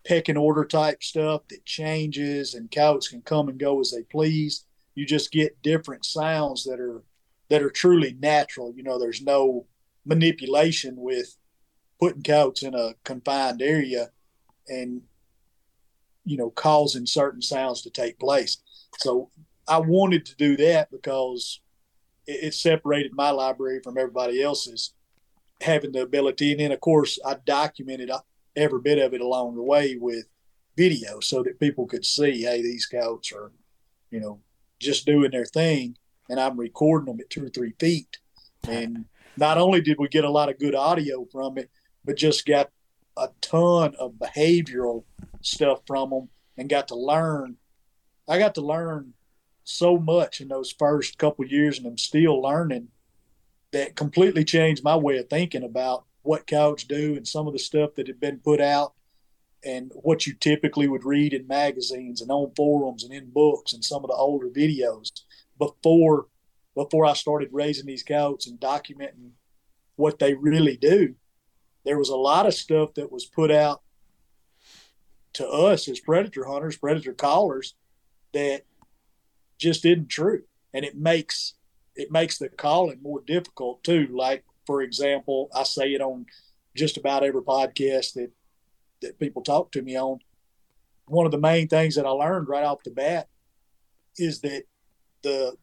pecking order type stuff that changes and coats can come and go as they please. You just get different sounds that are that are truly natural. You know, there's no manipulation with putting coats in a confined area and you know causing certain sounds to take place. So I wanted to do that because it, it separated my library from everybody else's having the ability. And then, of course, I documented uh, every bit of it along the way with video so that people could see, hey, these scouts are, you know, just doing their thing. And I'm recording them at two or three feet. And not only did we get a lot of good audio from it, but just got a ton of behavioral stuff from them and got to learn. I got to learn so much in those first couple years, and I'm still learning that completely changed my way of thinking about what cows do and some of the stuff that had been put out and what you typically would read in magazines and on forums and in books and some of the older videos before before I started raising these goats and documenting what they really do. There was a lot of stuff that was put out to us as predator hunters, predator callers that just isn't true. And it makes it makes the calling more difficult too. Like for example, I say it on just about every podcast that that people talk to me on. One of the main things that I learned right off the bat is that the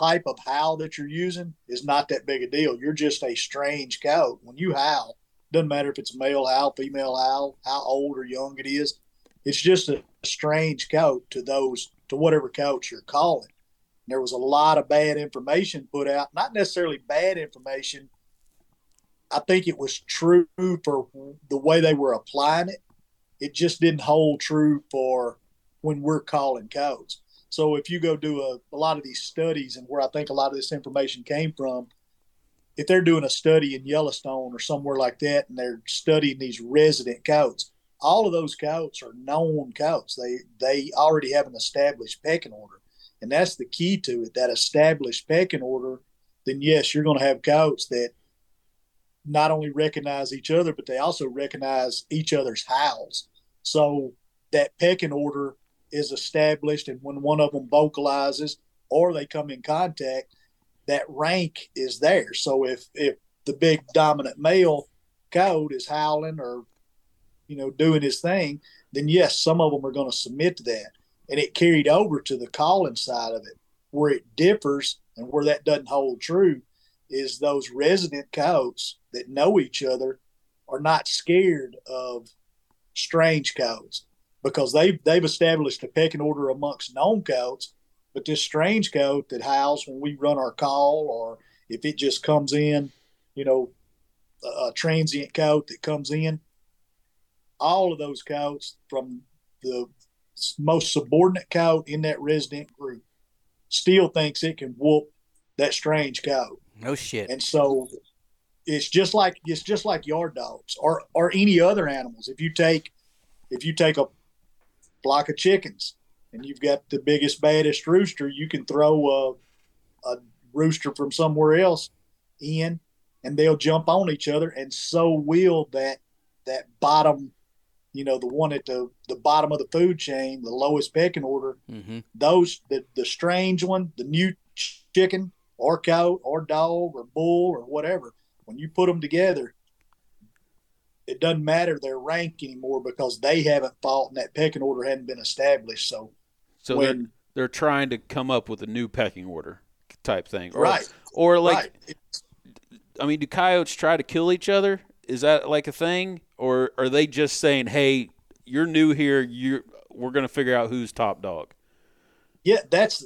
type of howl that you're using is not that big a deal. You're just a strange cow. When you howl, doesn't matter if it's male owl, female owl, how old or young it is. It's just a strange coat to those to whatever coach you're calling. There was a lot of bad information put out, not necessarily bad information. I think it was true for the way they were applying it. It just didn't hold true for when we're calling codes. So if you go do a, a lot of these studies and where I think a lot of this information came from, if they're doing a study in Yellowstone or somewhere like that and they're studying these resident coats, all of those coats are known coats. They they already have an established pecking order. And that's the key to it, that established pecking order, then yes, you're gonna have coats that not only recognize each other, but they also recognize each other's howls. So that pecking order is established, and when one of them vocalizes or they come in contact, that rank is there. So if if the big dominant male coat is howling or you know doing his thing, then yes, some of them are going to submit to that, and it carried over to the calling side of it, where it differs and where that doesn't hold true is those resident coats that know each other are not scared of strange coats because they've they've established a pecking order amongst known coats. But this strange coat that howls when we run our call, or if it just comes in, you know, a, a transient coat that comes in, all of those coats from the most subordinate coyote in that resident group still thinks it can whoop that strange coyote. No shit. And so it's just like it's just like yard dogs or or any other animals. If you take if you take a flock of chickens and you've got the biggest baddest rooster, you can throw a, a rooster from somewhere else in and they'll jump on each other and so will that that bottom you know the one at the the bottom of the food chain the lowest pecking order mm-hmm. those the the strange one the new chicken or cow or dog or bull or whatever when you put them together it doesn't matter their rank anymore because they haven't fought and that pecking order hadn't been established so So when they're they're trying to come up with a new pecking order type thing, or, right Or like, right I mean, do coyotes try to kill each other? Is that like a thing, or are they just saying, "Hey, you're new here. You we're gonna figure out who's top dog"? yeah that's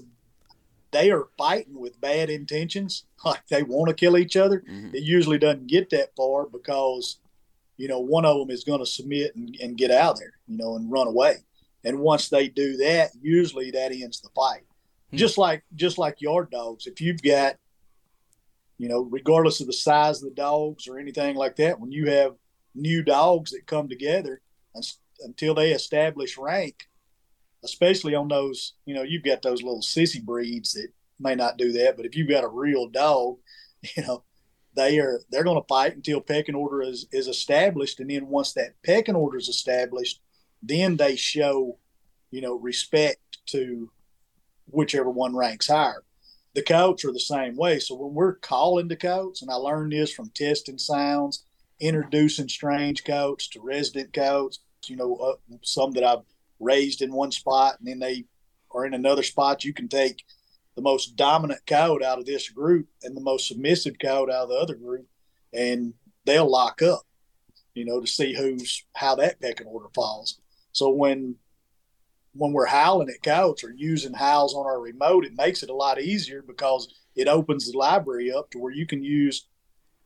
they are fighting with bad intentions like they want to kill each other Mhm. it usually doesn't get that far because you know one of them is going to submit and, and get out of there you know and run away and once they do that usually that ends the fight Hmm. just like just like yard dogs if you've got you know regardless of the size of the dogs or anything like that when you have new dogs that come together uns- until they establish rank especially on those you know you've got those little sissy breeds that may not do that but if you've got a real dog you know they are they're going to fight until pecking order is is established and then once that pecking order is established then they show you know respect to whichever one ranks higher. The coats are the same way. So when we're calling the coats and i learned this from testing sounds introducing strange coats to resident coats you know uh, some that i've raised in one spot and then they are in another spot you can take the most dominant coyote out of this group and the most submissive coyote out of the other group and they'll lock up you know to see who's how that pecking order falls so when when we're howling at coyotes or using howls on our remote it makes it a lot easier because it opens the library up to where you can use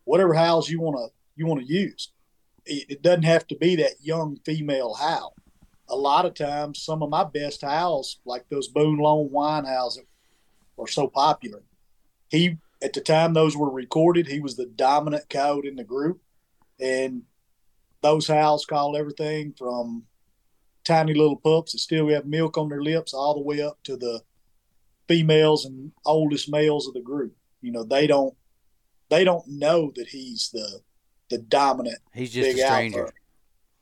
whatever howls you want to you want to use. It, it doesn't have to be that young female howl. A lot of times some of my best howls like those boone lone wine howls that are so popular he at the time those were recorded he was the dominant coyote in the group. And those howls called everything from tiny little pups that still have milk on their lips all the way up to the females and oldest males of the group you know they don't they don't know that he's the the dominant He's just big a stranger. alpha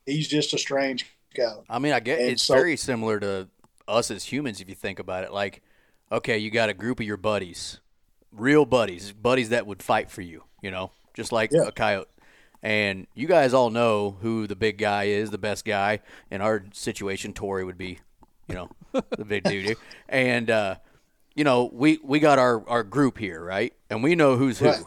he's just a strange guy. I mean, I get And it's so- very similar to us as humans if you think about it. Like, okay, you got a group of your buddies, real buddies, buddies that would fight for you, you know, just like Yeah. a coyote. And you guys all know who the big guy is, the best guy. In our situation, Torry would be, you know, the big dude. here. And uh, you know, we we got our our group here, right? And we know who's who. Right.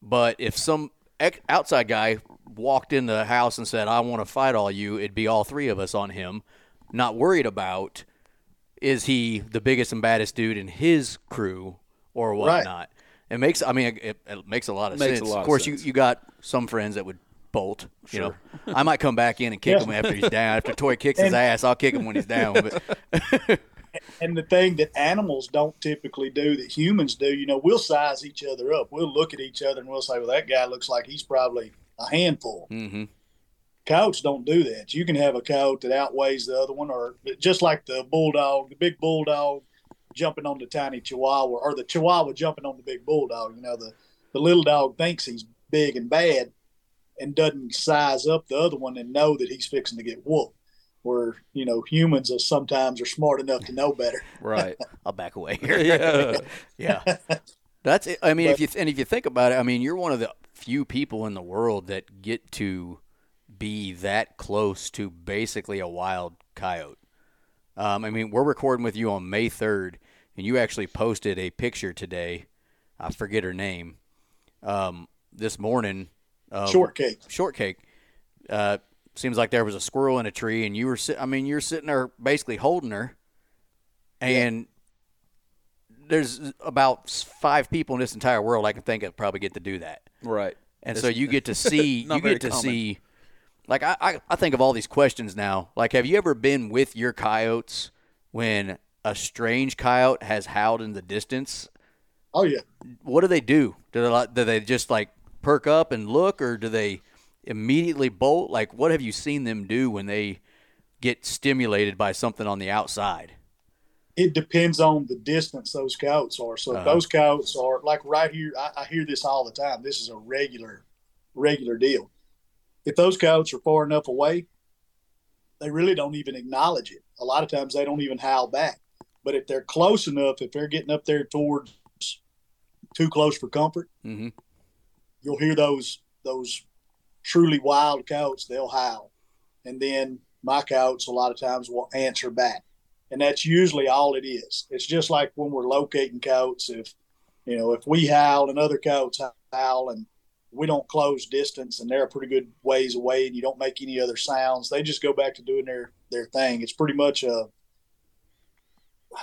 But if some ex- outside guy walked in the house and said, "I want to fight all you," it'd be all three of us on him, not worried about is he the biggest and baddest dude in his crew or whatnot. It makes, I mean, it, it makes a lot of Makes a sense. lot of of course, sense. you you got some friends that would bolt. You know, I might come back in and kick Yeah. him after he's down. After Torry kicks his ass, I'll kick him when he's down. But and the thing that animals don't typically do that humans do, you know, we'll size each other up. We'll look at each other and we'll say, well, that guy looks like he's probably a handful. hmm Coyotes don't do that. You can have a coyote that outweighs the other one, or just like the bulldog, the big bulldog jumping on the tiny chihuahua, or the chihuahua jumping on the big bulldog. You know, the, the little dog thinks he's big and bad and doesn't size up the other one and know that he's fixing to get whooped. Where, you know, humans are sometimes are smart enough to know better. Right. I'll back away here. yeah. Yeah, that's it. I mean, if But- you and if you think about it, I mean, you're one of the few people in the world that get to be that close to basically a wild coyote. Um, I mean, we're recording with you on May third, and you actually posted a picture today. I forget her name. Um, this morning, of Shortcake. shortcake. Uh, seems like there was a squirrel in a tree, and you were. sit- I mean, you're sitting there basically holding her, and there's about five people in this entire world I can think of probably get to do that. Right. And so you get to see you get to common. see like I, I, I think of all these questions now. Like, have you ever been with your coyotes when a strange coyote has howled in the distance? Oh yeah, What do they do? Do they do they just like perk up and look, or do they immediately bolt? Like, what have you seen them do when they get stimulated by something on the outside? it depends on the distance those coyotes are. So Uh-huh. those coyotes are like right here, I, I hear this all the time. This is a regular, regular deal. If those coyotes are far enough away, they really don't even acknowledge it. A lot of times they don't even howl back. But if they're close enough, if they're getting up there towards too close for comfort, Mm-hmm. you'll hear those those truly wild coyotes. They'll howl, and then my coyotes a lot of times will answer back, and that's usually all it is. It's just like when we're locating coyotes. If you know if we howl and other coyotes howl, and we don't close distance, and they're a pretty good ways away, and you don't make any other sounds, they just go back to doing their their thing. It's pretty much a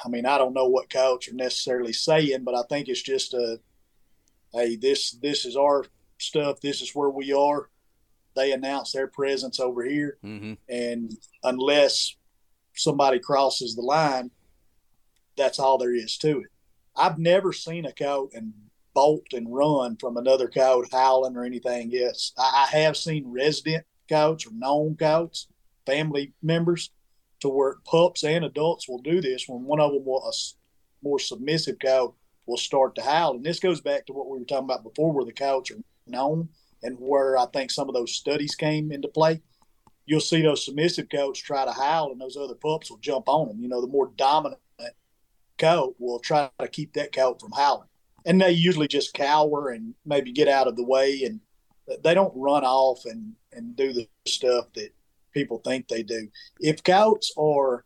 I mean, I don't know what coyotes are necessarily saying, but I think it's just a, hey, this this is our stuff. This is where we are. They announce their presence over here, Mm-hmm. and unless somebody crosses the line, that's all there is to it. I've never seen a coyote and bolt and run from another coyote howling or anything. Yes, I, I have seen resident coyotes or known coyotes, family members, to where pups and adults will do this when one of them will a more submissive cow will start to howl. And this goes back to what we were talking about before, where the coyotes are known and where I think some of those studies came into play. You'll see those submissive coyotes try to howl, and those other pups will jump on them. You know, the more dominant cow will try to keep that cow from howling, and they usually just cower and maybe get out of the way, and they don't run off and and do the stuff that people think they do. If coyotes are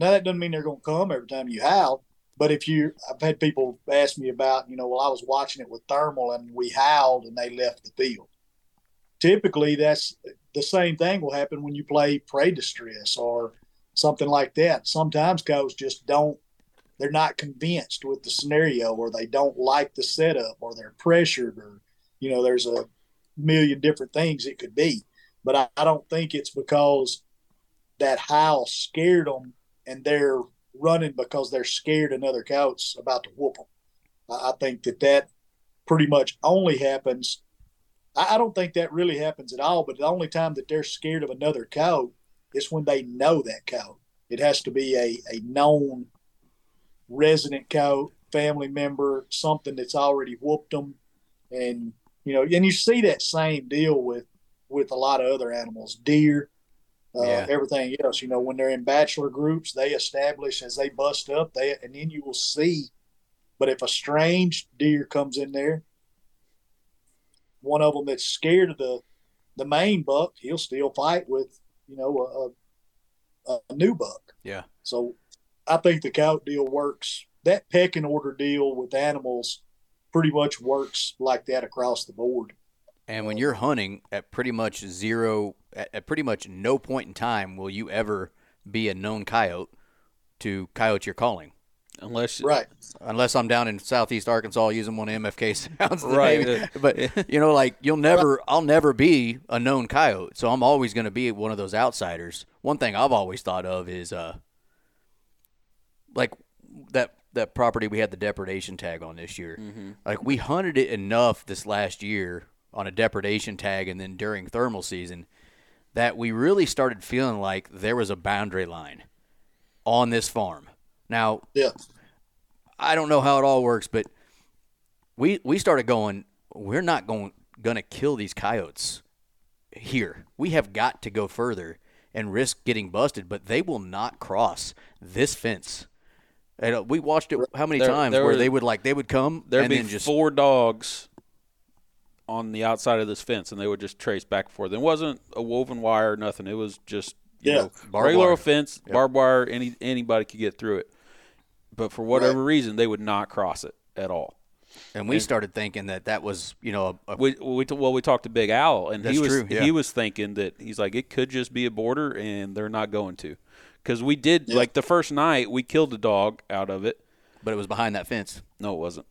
now, that doesn't mean they're going to come every time you howl. But if you, I've had people ask me about, you know, well, I was watching it with thermal and we howled and they left the field. Typically, that's the same thing will happen when you play prey distress or something like that. Sometimes coyotes just don't, they're not convinced with the scenario or they don't like the setup or they're pressured or, you know, there's a million different things it could be. But I, I don't think it's because that howl scared them and they're running because they're scared another coyote's about to whoop them. I, I think that that pretty much only happens. I, I don't think that really happens at all. But the only time that they're scared of another cow is when they know that cow. It has to be a, a known resident cow, family member, something that's already whooped them, and you know, and you see that same deal with with a lot of other animals, deer, uh, Yeah. everything else. You know, when they're in bachelor groups, they establish as they bust up, they and then you will see. But if a strange deer comes in there, one of them that's scared of the the main buck, he'll still fight with you know a, a, a new buck. Yeah. So I think the cow deal works. That pecking order deal with animals pretty much works like that across the board. And when you're hunting at pretty much zero, at, at pretty much no point in time will you ever be a known coyote to coyote you're calling. Unless Right. Unless I'm down in southeast Arkansas using one of MFK sounds, Right. maybe. But you know, like you'll never, I'll never be a known coyote, so I'm always going to be one of those outsiders. One thing I've always thought of is, uh, like that that property we had the depredation tag on this year. Like we hunted it enough this last year on a depredation tag, and then during thermal season, that we really started feeling like there was a boundary line on this farm. Now, Yeah. I don't know how it all works, but we we started going. We're not going gonna kill these coyotes here. We have got to go further and risk getting busted, but they will not cross this fence. And uh, we watched it how many There- times there where were- they would like they would come there'd and be then just four dogs on the outside of this fence, and they would just trace back and forth. It wasn't a woven wire, or nothing. It was just you Yeah. know, Barbed regular wire. fence, barbed wire. Any anybody could get through it, but for whatever reason, they would not cross it at all. and we started thinking that that was you know a, a We, we well we talked to Big Owl and he was true, yeah. he was thinking that he's like it could just be a border and they're not going to because we did like the first night we killed a dog out of it but it was behind that fence. no it wasn't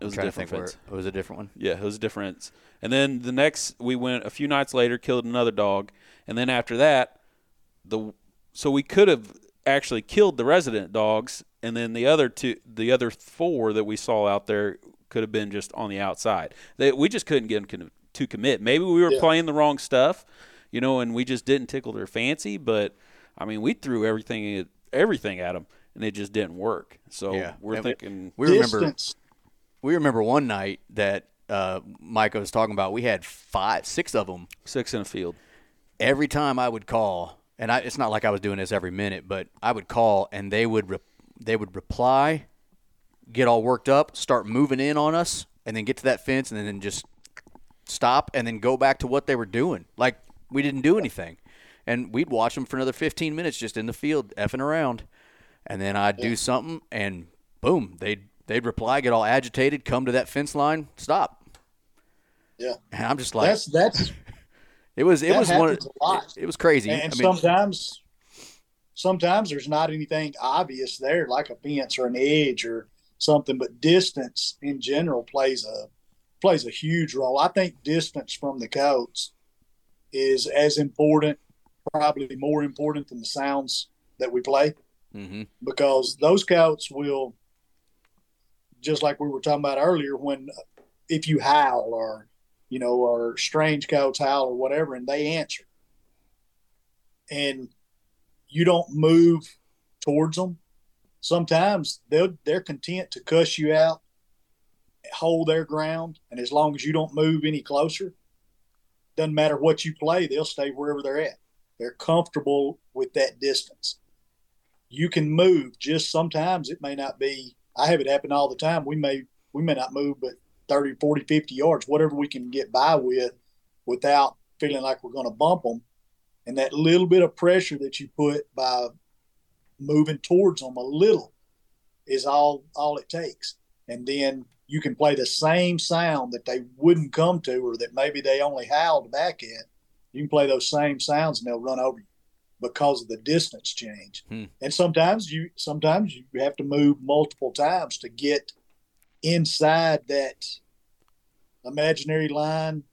It was a different think where fence. it was a different one. Yeah, it was a different. And then the next, we went a few nights later, killed another dog, and then after that, the so we could have actually killed the resident dogs, and then the other two, the other four that we saw out there could have been just on the outside. They, we just couldn't get them to commit. Maybe we were Yeah. playing the wrong stuff, you know, and we just didn't tickle their fancy. But I mean, we threw everything at everything at them, and it just didn't work. So Yeah. we're And we- thinking. We remember Distance. We remember one night that uh, Micah was talking about. We had five, six of them. Six in a field. Every time I would call, and I, it's not like I was doing this every minute, but I would call and they would re- they would reply, get all worked up, start moving in on us, and then get to that fence and then just stop and then go back to what they were doing. Like we didn't do anything, and we'd watch them for another 15 minutes just in the field effing around, and then I'd do something and boom, they'd they'd reply, get all agitated, come to that fence line, stop. Yeah. And I'm just like, That's that's it was it was one. Of, happens a lot. It, it was crazy. and I mean, sometimes sometimes there's not anything obvious there like a fence or an edge or something but distance in general plays a plays a huge role i think distance from the coats is as important probably more important than the sounds that we play mhm. because those coats will just like we were talking about earlier when uh, if you howl or you know or strange coats howl or whatever and they answer. And you don't move towards them sometimes they'll they're content to cuss you out hold their ground and as long as you don't move any closer doesn't matter what you play they'll stay wherever they're at. They're comfortable with that distance. You can move just sometimes it may not be i have it happen all the time. We may we may not move but 30 40 50 yards whatever we can get by with without feeling like we're going to bump them and that little bit of pressure that you put by moving towards them a little is all all it takes. And then you can play the same sound that they wouldn't come to or that maybe they only howled back at. You can play those same sounds and they'll run over you because of the distance change Hmm. and sometimes you sometimes you have to move multiple times to get inside that imaginary line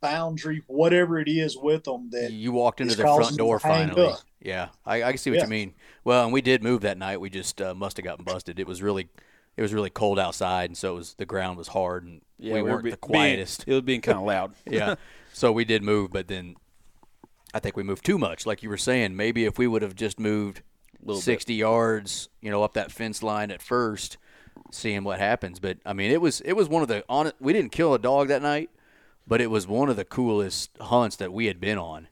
boundary whatever it is with them that you walked into it's their front door finally. up. Yeah, I, I can see what Yeah. you mean. Well, and we did move that night. We just uh, must have gotten busted. It was really, it was really cold outside, and so it was the ground was hard, and we, were weren't be- the being- quietest. it was being kind of loud. yeah, so we did move, but then I think we moved too much. Like you were saying, maybe if we would have just moved Little bit. sixty yards, you know, up that fence line at first, seeing what happens. But I mean, it was it was one of the on. We didn't kill a dog that night, but it was one of the coolest hunts that we had been on.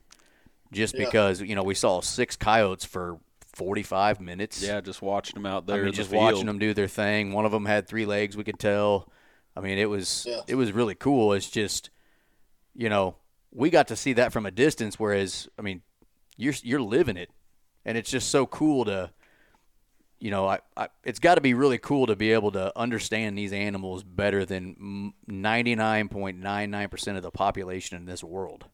Just Yeah. because you know we saw six coyotes for forty five minutes. Yeah, just watching them out I there. mean, in the just field. watching them do their thing. One of them had three legs. We could tell. I mean, it was Yeah. it was really cool. It's just, you know, we got to see that from a distance. Whereas, I mean, you're you're living it, and it's just so cool to, you know, I, I it's got to be really cool to be able to understand these animals better than ninety nine point nine nine percent of the population in this world.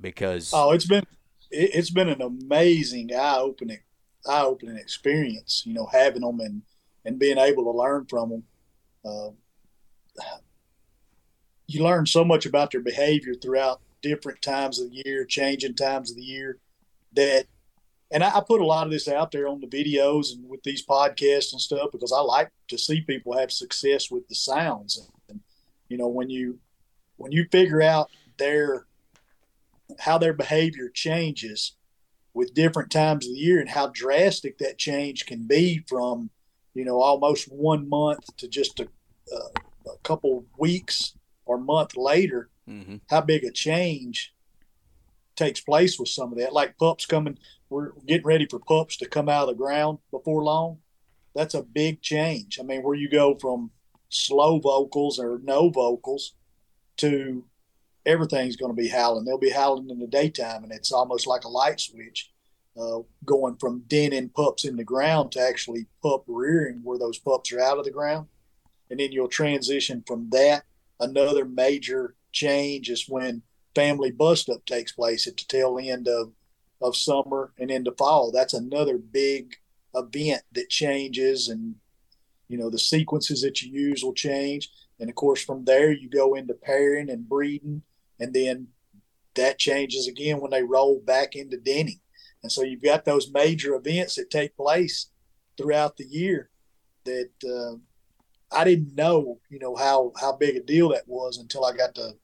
Because Oh, it's been it, it's been an amazing eye opening eye opening experience. You know, having them and and being able to learn from them. Uh, you learn so much about their behavior throughout different times of the year, changing times of the year. That, and I, I put a lot of this out there on the videos and with these podcasts and stuff because I like to see people have success with the sounds. And, and you know, when you when you figure out their how their behavior changes with different times of the year and how drastic that change can be from you know almost one month to just a, a, a couple weeks or a month later Mhm. how big a change takes place with some of that like pups coming we're getting ready for pups to come out of the ground before long that's a big change i mean where you go from slow vocals or no vocals to everything's going to be howling. They'll be howling in the daytime, and it's almost like a light switch, uh, going from denning pups in the ground to actually pup rearing where those pups are out of the ground. And then you'll transition from that. Another major change is when family bust up takes place at the tail end of, of summer and into fall. That's another big event that changes and you know, the sequences that you use will change. And of course, from there, you go into pairing and breeding. And then that changes again when they roll back into denning. And so you've got those major events that take place throughout the year that uh, I didn't know, you know, how, how big a deal that was until I got to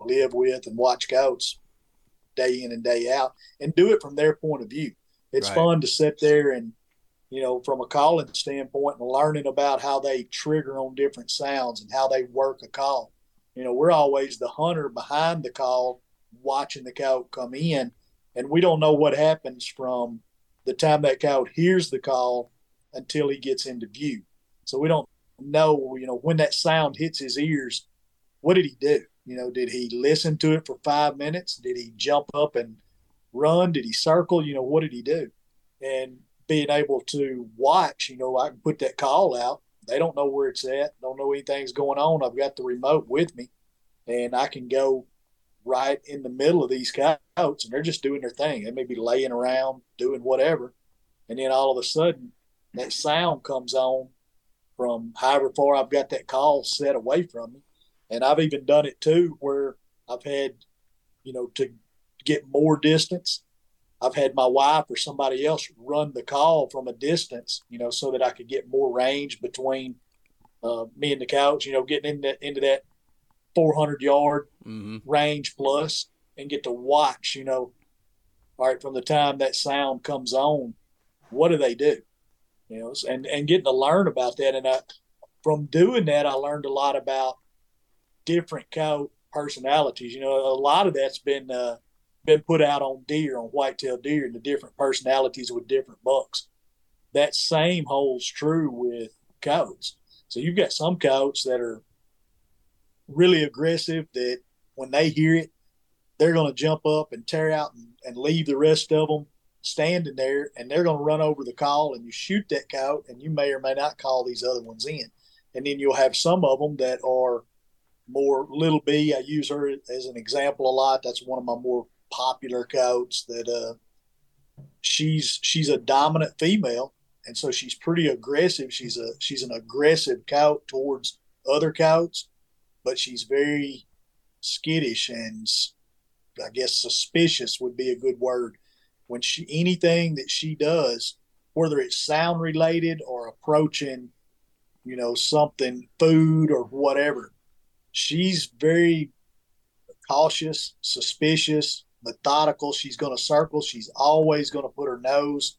live with and watch goats day in and day out and do it from their point of view. It's right. fun to sit there and, you know, from a calling standpoint and learning about how they trigger on different sounds and how they work a call. You know, we're always the hunter behind the call, watching the cow come in, and we don't know what happens from the time that cow hears the call until he gets into view. So we don't know, you know, when that sound hits his ears, what did he do? You know, did he listen to it for five minutes? Did he jump up and run? Did he circle? You know, what did he do? And being able to watch, you know, I can put that call out. They don't know where it's at, don't know anything's going on. I've got the remote with me and I can go right in the middle of these coyotes and they're just doing their thing. They may be laying around doing whatever. And then all of a sudden that sound comes on from however far I've got that call set away from me. And I've even done it too where I've had, you know, to get more distance. I've had my wife or somebody else run the call from a distance, you know, so that I could get more range between uh, me and the couch, you know, getting into into that 400 yard mm-hmm. range plus and get to watch, you know, all right, from the time that sound comes on, what do they do? You know, and, and getting to learn about that. And I, from doing that, I learned a lot about different cow personalities. You know, a lot of that's been, uh, been put out on deer, on whitetail deer, and the different personalities with different bucks. That same holds true with coyotes. So you've got some coyotes that are really aggressive that when they hear it, they're going to jump up and tear out and, and leave the rest of them standing there and they're going to run over the call and you shoot that cow and you may or may not call these other ones in. And then you'll have some of them that are more little B. I use her as an example a lot. That's one of my more popular coats that uh, she's she's a dominant female and so she's pretty aggressive. She's a she's an aggressive coat towards other coats, but she's very skittish and I guess suspicious would be a good word. When she anything that she does, whether it's sound related or approaching, you know, something food or whatever, she's very cautious, suspicious, methodical. She's going to circle. She's always going to put her nose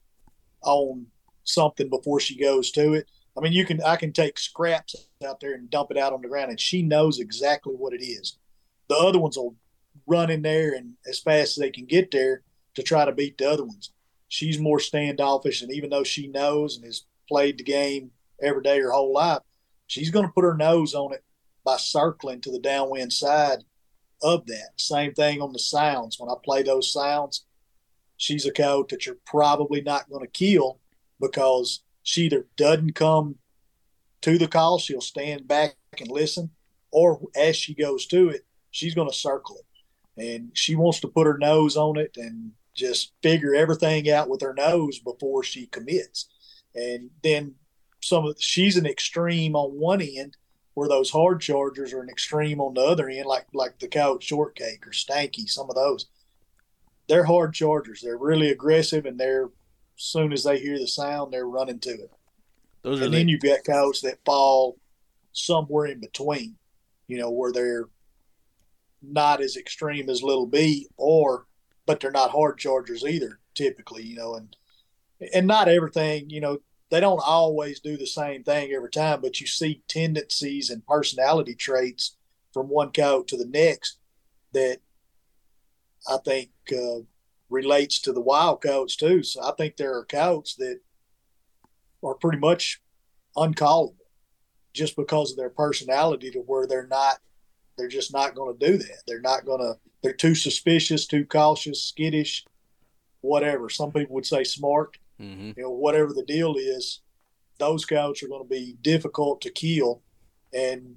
on something before she goes to it. I mean, you can I can take scraps out there and dump it out on the ground, and she knows exactly what it is. The other ones will run in there and as fast as they can get there to try to beat the other ones. She's more standoffish, and even though she knows and has played the game every day her whole life, she's going to put her nose on it by circling to the downwind side of that. Same thing on the sounds. When I play those sounds, she's a coat that you're probably not going to kill because she either doesn't come to the call, she'll stand back and listen, or as she goes to it, she's going to circle it. And she wants to put her nose on it and just figure everything out with her nose before she commits. And then some of she's an extreme on one end, where those hard chargers are an extreme on the other end, like like the cow shortcake or stanky, some of those. They're hard chargers. They're really aggressive and they're as soon as they hear the sound, they're running to it. Those and the... then you've got coyotes that fall somewhere in between, you know, where they're not as extreme as Little B, or but they're not hard chargers either. Typically, you know, and and not everything, you know, they don't always do the same thing every time, but you see tendencies and personality traits from one coyote to the next that I think uh, relates to the wild coyotes too. So I think there are coyotes that are pretty much uncallable just because of their personality to where they're not they're just not going to do that. They're not going to they're too suspicious, too cautious, skittish, whatever. Some people would say smart. Mm-hmm. You know, whatever the deal is, those coyotes are going to be difficult to kill and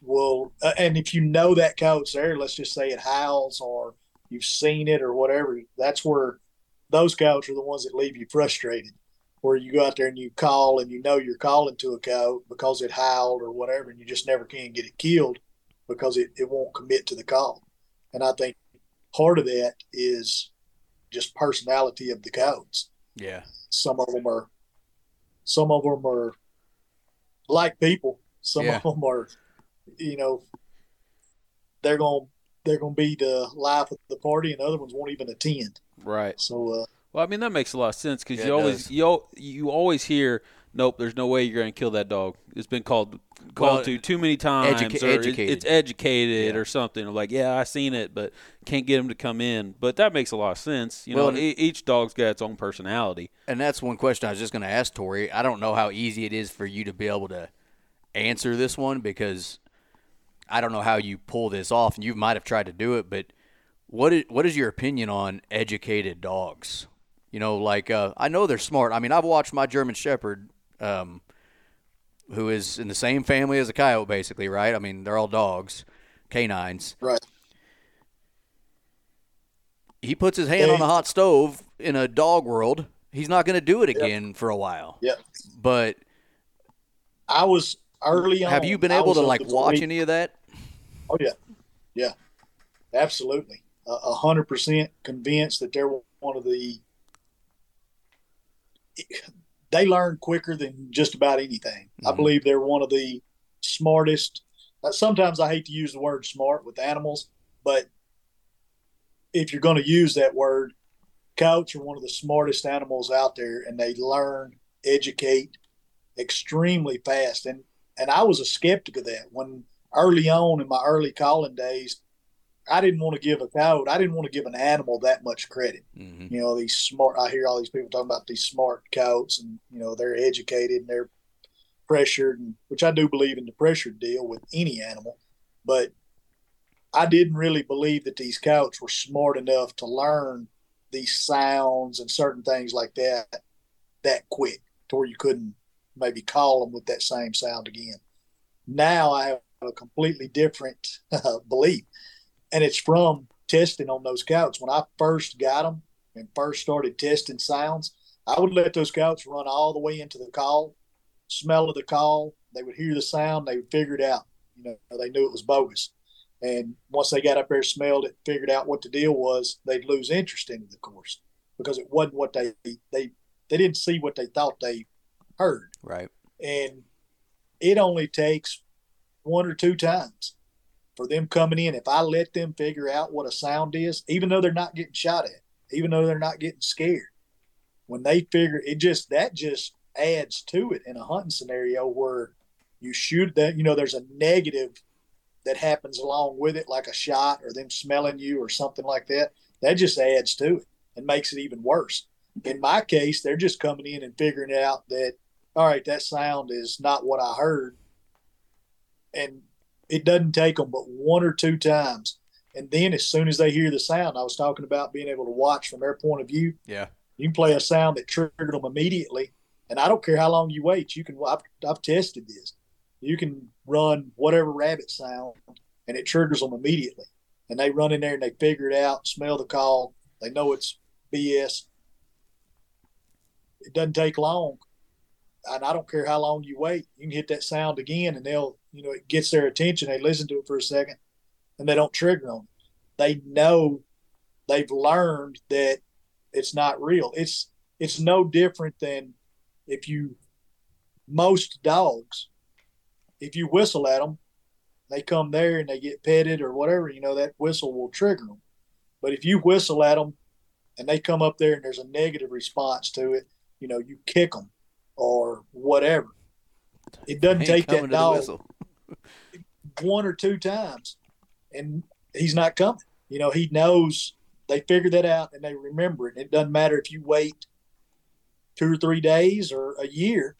will uh, and if you know that coyote's there, let's just say it howls or you've seen it or whatever, that's where those coyotes are the ones that leave you frustrated. where you go out there and you call and you know you're calling to a coyote because it howled or whatever, and you just never can get it killed because it, it won't commit to the call. And I think part of that is just personality of the coyotes. Yeah. Some of them are, some of them are like people. Some Yeah. of them are, you know, they're going to they're going to be the life of the party, and other ones won't even attend. Right. So, uh, Well, I mean that makes a lot of sense because Yeah, you always does. you you always hear, nope, there's no way you're going to kill that dog. It's been called called Well, to too many times, educa- or educated. it's educated Yeah. or something. Like, yeah, I seen it, but can't get him to come in. But that makes a lot of sense. You Well, know, each dog's got its own personality. And that's one question I was just going to ask Torry. I don't know how easy it is for you to be able to answer this one because I don't know how you pull this off, and you might have tried to do it. But what is, what is your opinion on educated dogs? You know, like uh, I know they're smart. I mean, I've watched my German Shepherd, um, who is in the same family as a coyote, basically, right? I mean, they're all dogs, canines. right. He puts his hand Yeah, on a hot stove in a dog world. He's not going to do it again for a while. Yeah. But I was early on. have you been able to like watch any of that? Oh yeah, yeah, absolutely. A hundred percent convinced that they're one of the. They learn quicker than just about anything. I Mhm. believe they're one of the smartest. uh, Sometimes I hate to use the word smart with animals, but if you're going to use that word, coyotes are one of the smartest animals out there, and they learn, educate extremely fast. And and I was a skeptic of that when early on in my early calling days, I didn't want to give a coyote, I didn't want to give an animal that much credit. Mm-hmm. You know, these smart, I hear all these people talking about these smart coyotes and, you know, they're educated and they're pressured, and which I do believe in the pressure deal with any animal. But I didn't really believe that these coyotes were smart enough to learn these sounds and certain things like that that quick to where you couldn't maybe call them with that same sound again. Now I have a completely different uh, belief, and it's from testing on those coyotes. When I first got them and first started testing sounds, I would let those coyotes run all the way into the call, smell of the call. They would hear the sound, they would figure it out. You know, they knew it was bogus. And once they got up there, smelled it, figured out what the deal was, they'd lose interest in the course because it wasn't what they they they didn't see what they thought they heard Right. and it only takes one or two times for them coming in. If I let them figure out what a sound is, even though they're not getting shot at, even though they're not getting scared, when they figure it, just that just adds to it in a hunting scenario where you shoot that. You know, there's a negative that happens along with it, like a shot or them smelling you or something like that. That just adds to it and makes it even worse. In my case, they're just coming in and figuring out that all right, that sound is not what I heard. And it doesn't take them but one or two times. And then as soon as they hear the sound, I was talking about being able to watch from their point of view. Yeah. You can play a sound that triggered them immediately. And I don't care how long you wait. You can, I've, I've tested this. You can run whatever rabbit sound and it triggers them immediately. And they run in there and they figure it out, smell the call. They know it's BS. It doesn't take long and I don't care how long you wait. You can hit that sound again, and they'll, you know, it gets their attention. They listen to it for a second, and they don't trigger on it. They know, they've learned that it's not real. It's it's no different than if you most dogs, if you whistle at them, they come there and they get petted or whatever. You know that whistle will trigger them. But if you whistle at them, and they come up there and there's a negative response to it, you know, you kick them or whatever. It doesn't take that dog one or two times, and he's not coming. You know, he knows they figure that out and they remember it. It doesn't matter if you wait two or three days or a year,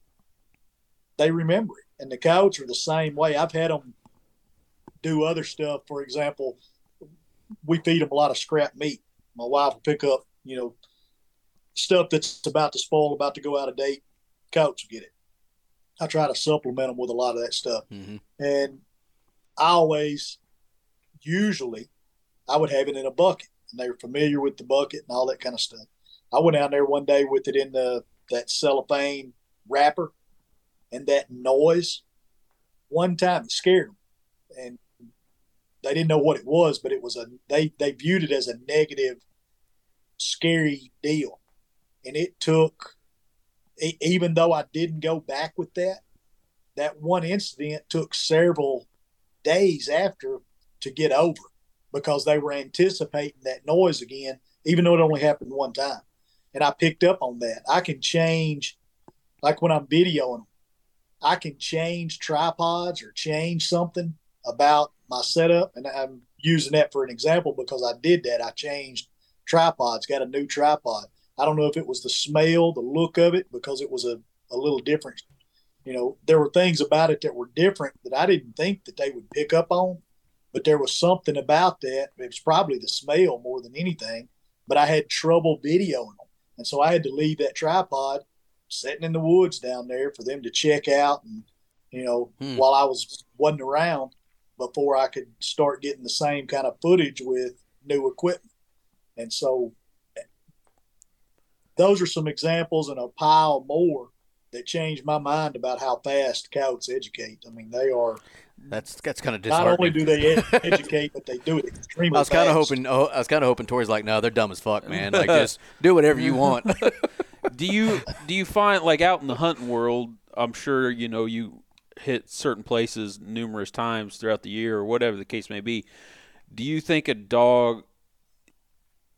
they remember it. And the coyotes are the same way. I've had them do other stuff. For example, we feed them a lot of scrap meat. My wife will pick up, you know, stuff that's about to spoil, about to go out of date. Coyotes will get it. I try to supplement them with a lot of that stuff. Mhm. And I always, usually, I would have it in a bucket. And they were familiar with the bucket and all that kind of stuff. I went down there one day with it in the that cellophane wrapper and that noise. One time it scared them, and they didn't know what it was, but it was a they they viewed it as a negative, scary deal, and it took. Even though I didn't go back with that, that one incident took several days after to get over because they were anticipating that noise again, even though it only happened one time. And I picked up on that. I can change, like when I'm videoing them, I can change tripods or change something about my setup. And I'm using that for an example because I did that. I changed tripods, got a new tripod. I don't know if it was the smell, the look of it, because it was a, a little different. You know, there were things about it that were different that I didn't think that they would pick up on, but there was something about that. It was probably the smell more than anything, but I had trouble videoing them. And so I had to leave that tripod sitting in the woods down there for them to check out and, you know, hmm. while I was wasn't around before I could start getting the same kind of footage with new equipment. And so those are some examples and a pile more that changed my mind about how fast coyotes educate. I mean, they are. That's that's kind of disheartening. Not only do they educate, but they do it extremely. I was kind of hoping. Oh, I was kind of hoping Torry's like, no, they're dumb as fuck, man. Like, just do whatever you want. do you do you find like out in the hunting world? I'm sure you know you hit certain places numerous times throughout the year or whatever the case may be. Do you think a dog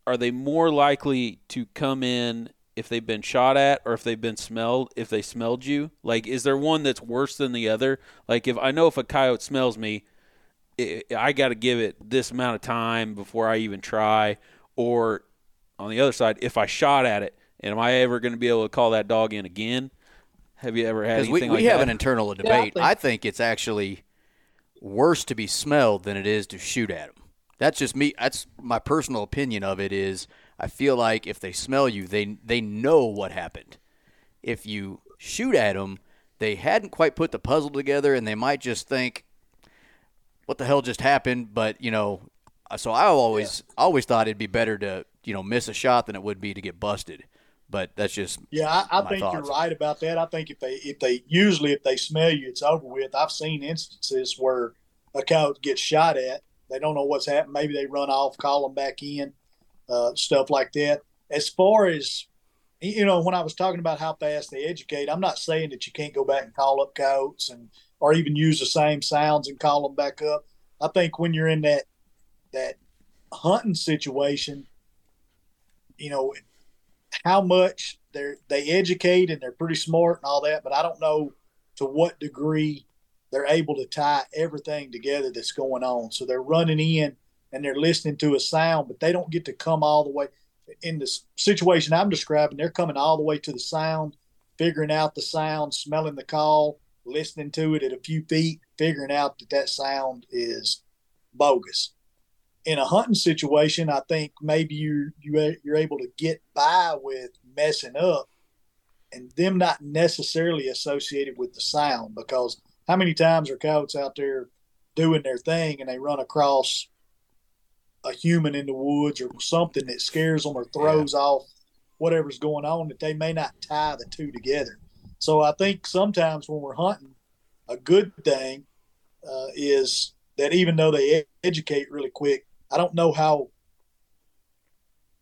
are they more likely to come in if they've been shot at or if they've been smelled if they smelled you? Like is there one that's worse than the other? Like if i know if a coyote smells me it, i got to give it this amount of time before i even try. Or on the other side if i shot at it and am i ever going to be able to call that dog in again? Have you ever had anything we, we like have that? an internal debate. Yeah, I, think. I think it's actually worse to be smelled than it is to shoot at them that's just me that's my personal opinion of it is I feel like if they smell you, they they know what happened. If you shoot at them, they hadn't quite put the puzzle together, and they might just think, "What the hell just happened?" But you know, uh, so I always yeah. always thought it'd be better to you know miss a shot than it would be to get busted. But that's just yeah. I, I think thoughts. you're right about that. I think if they if they usually if they smell you, it's over with. I've seen instances where a cow gets shot at, they don't know what's happened. Maybe they run off, call them back in uh, stuff like that. As far as you know, when I was talking about how fast they educate, I'm not saying that you can't go back and call up coats and or even use the same sounds and call them back up. I think when you're in that that hunting situation, you know, how much they're they educate and they're pretty smart and all that, but I don't know to what degree they're able to tie everything together that's going on. So they're running in and they're listening to a sound, but they don't get to come all the way. In the situation I'm describing, they're coming all the way to the sound, figuring out the sound, smelling the call, listening to it at a few feet, figuring out that that sound is bogus. In a hunting situation, I think maybe you you you're able to get by with messing up, and them not necessarily associated with the sound because how many times are coyotes out there doing their thing and they run across a human in the woods or something that scares them or throws yeah. off whatever's going on that they may not tie the two together. So I think sometimes when we're hunting, a good thing uh, is that even though they educate really quick, I don't know how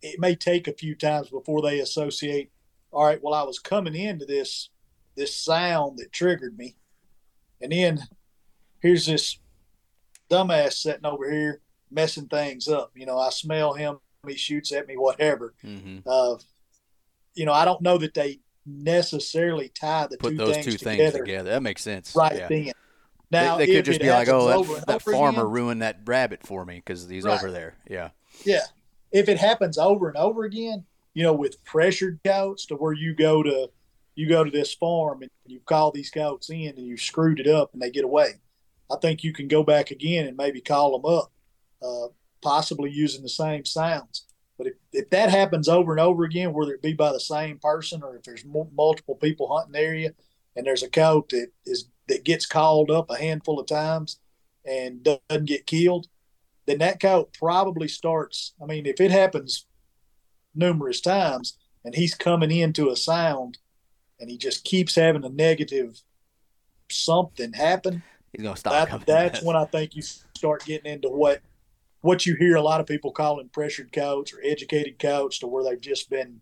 it may take a few times before they associate. All right, well, I was coming into this this sound that triggered me, and then here's this dumbass sitting over here messing things up. You know, I smell him, he shoots at me, whatever. Mm-hmm. Uh, you know, I don't know that they necessarily tie the Put two those things two together, things together. That makes sense. Right yeah. then. Now, they, they could just be like, "Oh, that, that farmer again, ruined that rabbit for me because he's right. over there." Yeah. Yeah. If it happens over and over again, you know, with pressured coats to where you go to you go to this farm and you call these coats in and you screwed it up and they get away. I think you can go back again and maybe call them up uh, possibly using the same sounds. But if, if that happens over and over again, whether it be by the same person or if there's m- multiple people hunting the area, and there's a coat that is that gets called up a handful of times and doesn't get killed, then that coat probably starts. I mean, if it happens numerous times and he's coming into a sound and he just keeps having a negative something happen, He's gonna stop that, coming. that's when I think you start getting into what what you hear a lot of people calling pressured coats or educated coats, to where they've just been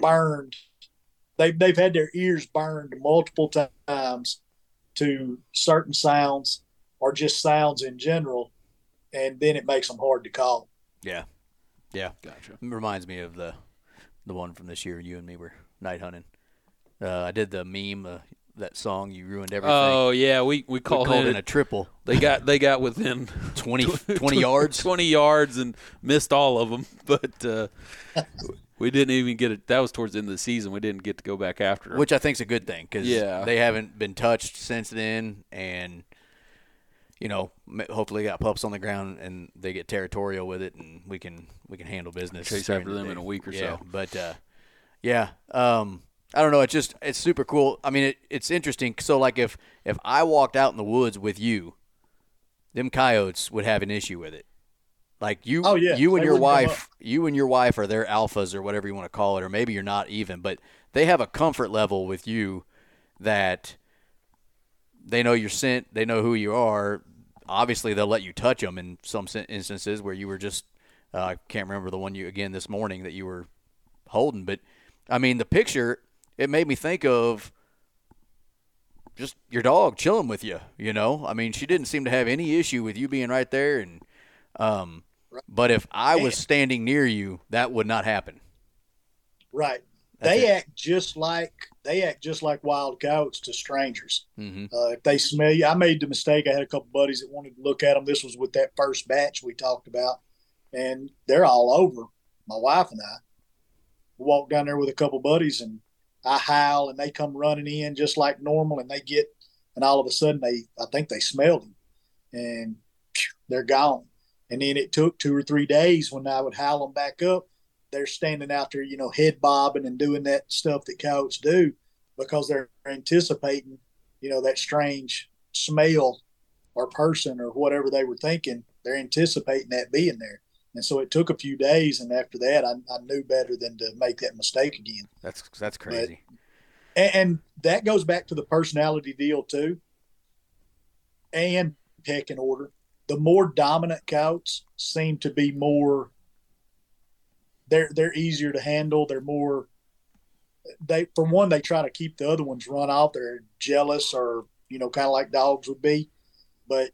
burned. They've they've had their ears burned multiple times to certain sounds or just sounds in general, and then it makes them hard to call. yeah, yeah. Gotcha. It reminds me of the the one from this year. You and me were night hunting. Uh, I did the meme, uh, that song. You ruined everything. Oh yeah, we we we called, called it. in a triple. they got they got within 20, 20 yards. 20 yards and missed all of them, but uh, we didn't even get it. That was towards the end of the season. We didn't get to go back after. it. which I think is a good thing because Yeah. they haven't been touched since then, and you know, hopefully, got pups on the ground and they get territorial with it, and we can we can handle business. Chase after the them in a week or yeah, so. But uh, yeah, um, I don't know. It's just it's super cool. I mean, it, it's interesting. So like if if I walked out in the woods with you, them coyotes would have an issue with it. Like you, Oh, yeah. you and They your wife, you and your wife are their alphas or whatever you want to call it, or maybe you're not even, but they have a comfort level with you that they know your scent, they know who you are. Obviously, they'll let you touch them in some instances where you were just, uh, I can't remember the one you again this morning that you were holding, but I mean the picture it made me think of just your dog chilling with you. You know, I mean she didn't seem to have any issue with you being right there, and um, but if I was standing near you, that would not happen. Right. That's they it. act just like they act just like wild coyotes to strangers. hmm Uh, if they smell you, I made the mistake. I had a couple buddies that wanted to look at them. This was with that first batch we talked about, and they're all over. My wife and I we walked down there with a couple buddies, and I howl, and they come running in just like normal, and they get, and all of a sudden they, I think they smelled him, and they're gone. And then it took two or three days when I would howl them back up. They're standing out there, you know, head bobbing and doing that stuff that coyotes do because they're anticipating you know that strange smell or person or whatever they were thinking they're anticipating that being there and so it took a few days and after that i, I knew better than to make that mistake again. That's that's crazy. and, and that goes back to the personality deal too and pecking order. The more dominant coyotes seem to be more they're they're easier to handle. They're more they for one they try to keep the other ones run off. They're jealous or you know kind of like dogs would be. But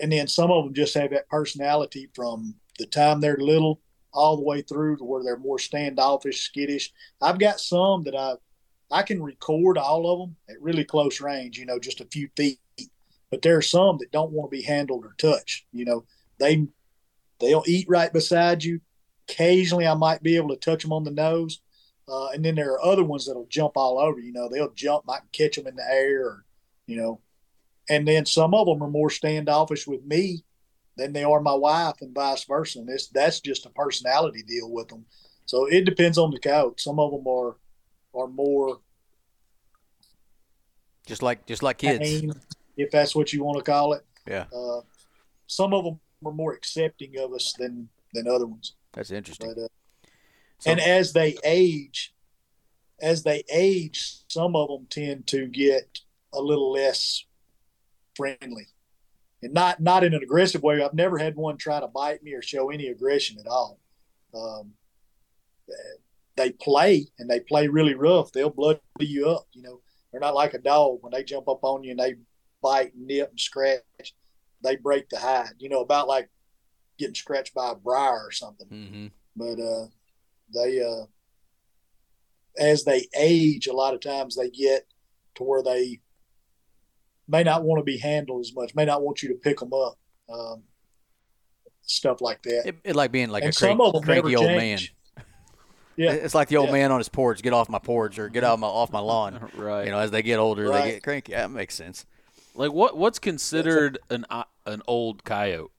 and then some of them just have that personality from the time they're little all the way through to where they're more standoffish skittish i've got some that i i can record all of them at really close range you know just a few feet but there are some that don't want to be handled or touched you know they they'll eat right beside you occasionally i might be able to touch them on the nose uh, and then there are other ones that'll jump all over. You know, they'll jump, I can catch them in the air, or you know. And then some of them are more standoffish with me than they are my wife, and vice versa. And this that's just a personality deal with them. So it depends on the coyote. Some of them are are more Just like just like kids. tame, if that's what you want to call it. Yeah. Uh, some of them are more accepting of us than than other ones. That's interesting. But uh, So- and as they age, as they age, some of them tend to get a little less friendly, and not not in an aggressive way. I've never had one try to bite me or show any aggression at all. Um, they play and they play really rough. They'll bloody you up. You know, they're not like a dog when they jump up on you and they bite and nip and scratch. They break the hide. You know, about like getting scratched by a briar or something hmm but uh, they uh, as they age, a lot of times they get to where they may not want to be handled as much, may not want you to pick them up, um, stuff like that. It, it like being like and a crank, some cranky never old man. Yeah, It's like the old Yeah. man on his porch. Get off my porch or get out my off my lawn. right. You know, as they get older, Right. they get cranky. That makes sense. like what what's considered an uh, an old coyote?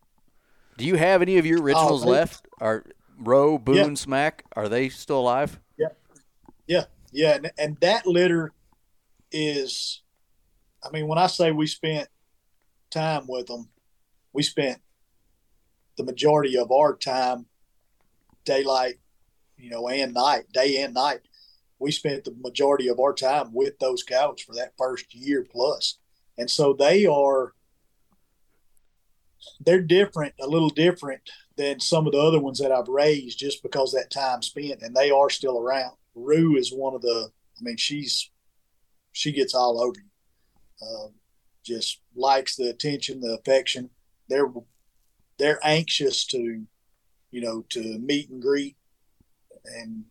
Do you have any of your originals they- left? Are Roe, Boone, Yeah. Smack? Are they still alive? yeah, and, and that litter is, I mean, when I say we spent time with them, we spent the majority of our time daylight, you know, and night, day and night. we spent the majority of our time with those cows for that first year plus. And so they are they're different, a little different than some of the other ones that I've raised just because that time spent and they are still around. Rue is one of the I mean, she's she gets all over you. Um, just likes the attention, the affection. They're they're anxious to, you know, to meet and greet, and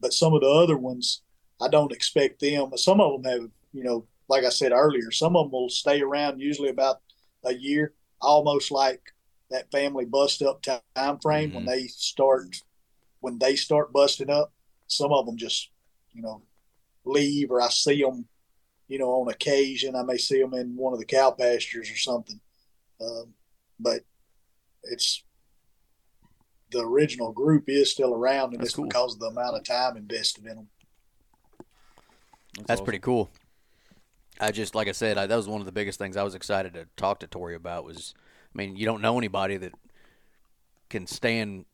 but some of the other ones, I don't expect them. But some of them have, you know, like I said earlier, some of them will stay around usually about a year, almost like that family bust up time frame mm-hmm. when they start when they start busting up. Some of them just, you know, leave, or I see them you know, on occasion. I may see them in one of the cow pastures or something. Um, but it's the original group is still around, and That's it's cool. because of the amount of time invested in them. That's, That's awesome. pretty cool. I just, like I said, I, that was one of the biggest things I was excited to talk to Torry about. Was, I mean, you don't know anybody that can stand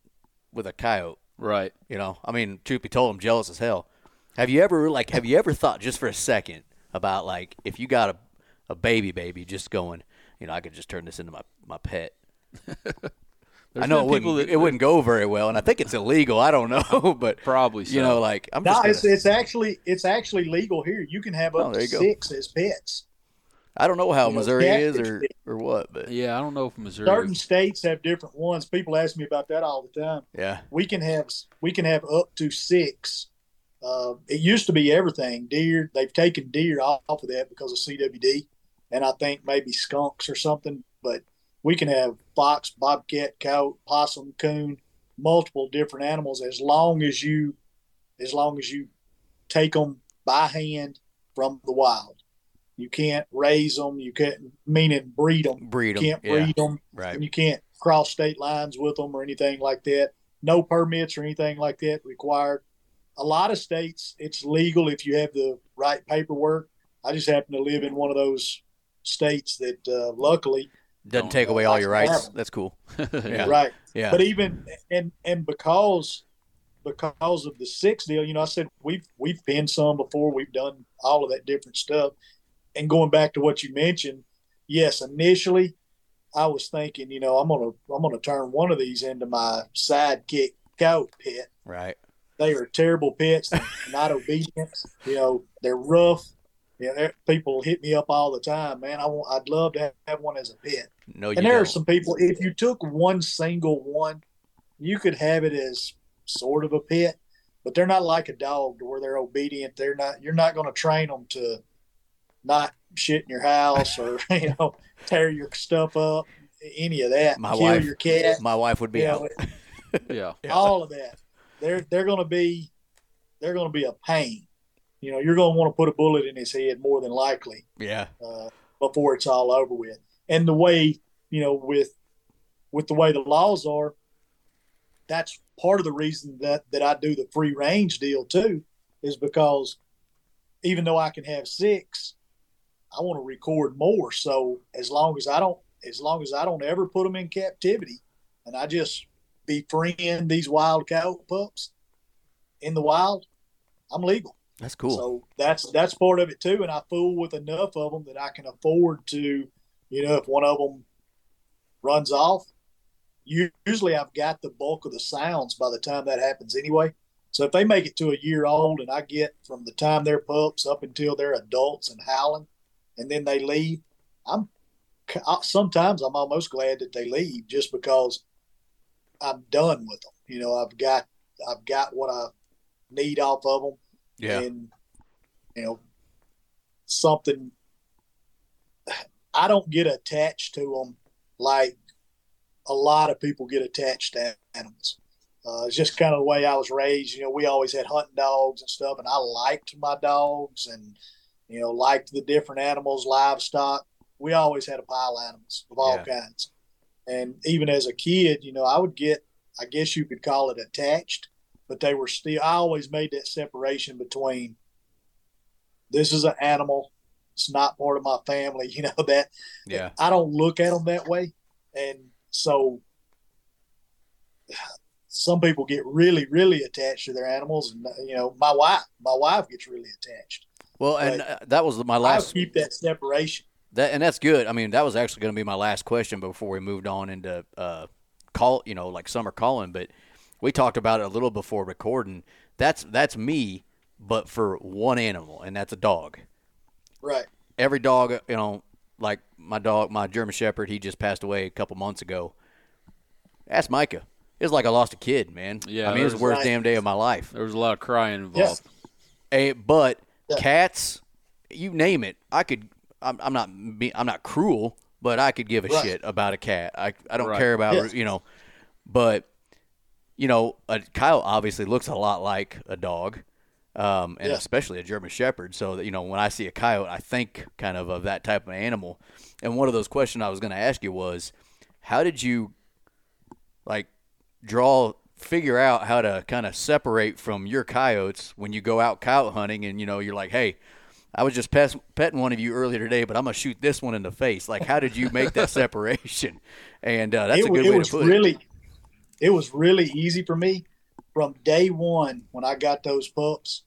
with a coyote, right? You know, I mean, truth be told, I'm jealous as hell. Have you ever like, have you ever thought just for a second about like if you got a, a baby baby just going, you know, I could just turn this into my, my pet. I know it wouldn't, that, it wouldn't go very well, and I think it's illegal. I don't know, but probably so. you know, like I'm no, just it's, it's actually it's actually legal here. You can have oh, up oh, to six as pets. I don't know how you Missouri know, is or, or what, but yeah, I don't know if Missouri. Certain states have different ones. People ask me about that all the time. Yeah, we can have we can have up to six uh, it used to be everything deer. They've taken deer off of that because of CWD, and I think maybe skunks or something. But we can have fox, bobcat, coyote, possum, coon, multiple different animals as long as you, as long as you take them by hand from the wild. You can't raise them. You can't meaning breed them. Breed them. You can't breed yeah. them. Right. You can't cross state lines with them or anything like that. No permits or anything like that required a lot of states it's legal if you have the right paperwork. I just happen to live in one of those states that uh, luckily doesn't take away all your rights. That's cool. yeah. Right. Yeah. But even and and because because of the six deal, you know, I said we've we've pinned some before. We've done all of that different stuff. And going back to what you mentioned, yes, initially I was thinking, you know, I'm gonna I'm gonna turn one of these into my sidekick cow pit. Right. They are terrible pets, not obedient. You know, they're rough. You know, people hit me up all the time, man. I want, I'd love to have one as a pet. No, and there don't. are some people. If you took one single one, you could have it as sort of a pet, but they're not like a dog to where they're obedient. They're not. You're not going to train them to not shit in your house or you know tear your stuff up, any of that. My kill wife, your cat. My wife would be out. Know, yeah, all of that they're they're going to be they're going to be a pain. You know, you're going to want to put a bullet in his head more than likely. Yeah. Uh, before it's all over with, and the way you know with with the way the laws are, that's part of the reason that that I do the free range deal too, is because even though I can have six, I want to record more. So as long as I don't, as long as I don't ever put them in captivity, and I just befriend these wild cow pups in the wild, I'm legal. That's cool. So that's that's part of it too. And I fool with enough of them that I can afford to, you know, if one of them runs off, usually I've got the bulk of the sounds by the time that happens anyway. So if they make it to a year old and I get from the time they're pups up until they're adults and howling, and then they leave, I'm sometimes I'm almost glad that they leave just because I'm done with them. You know, I've got I've got what I need off of them. Yeah. And you know, something I don't get attached to them like a lot of people get attached to animals. Uh, it's just kind of the way I was raised. You know, we always had hunting dogs and stuff, and I liked my dogs and you know liked the different animals, livestock. We always had a pile of animals of all yeah. kinds. And even as a kid, you know, I would get, I guess you could call it attached, but they were still, I always made that separation between this is an animal. It's not part of my family. You know, that, yeah, I don't look at them that way. And so some people get really, really attached to their animals, and you know, my wife, my wife gets really attached. Well, and uh, that was my last. I keep that separation. That and that's good. I mean, that was actually going to be my last question before we moved on into uh, call, you know, like summer calling. But we talked about it a little before recording. That's that's me, but for one animal, and that's a dog. Right. Every dog, you know, like my dog, my German Shepherd, he just passed away a couple months ago. Ask Micah. It's like I lost a kid, man. Yeah, I mean, it was the there's- worst damn day of my life. There was a lot of crying involved. Eh, but Yeah. cats, you name it, I could. I'm, I'm not. I'm not cruel, but I could give a Right. shit about a cat. I I don't Right. care about Yes. you know, but you know, a coyote obviously looks a lot like a dog, um, and Yeah. especially a German Shepherd. So that you know, when I see a coyote, I think kind of of that type of animal. And one of those questions I was going to ask you was, how did you like draw figure out how to kind of separate from your coyotes when you go out coyote hunting and you know you're like hey i was just pes- petting one of you earlier today but i'm gonna shoot this one in the face like how did you make that separation and uh, that's it, a good it way was to put really, it. was really easy for me from day one when I got those pups.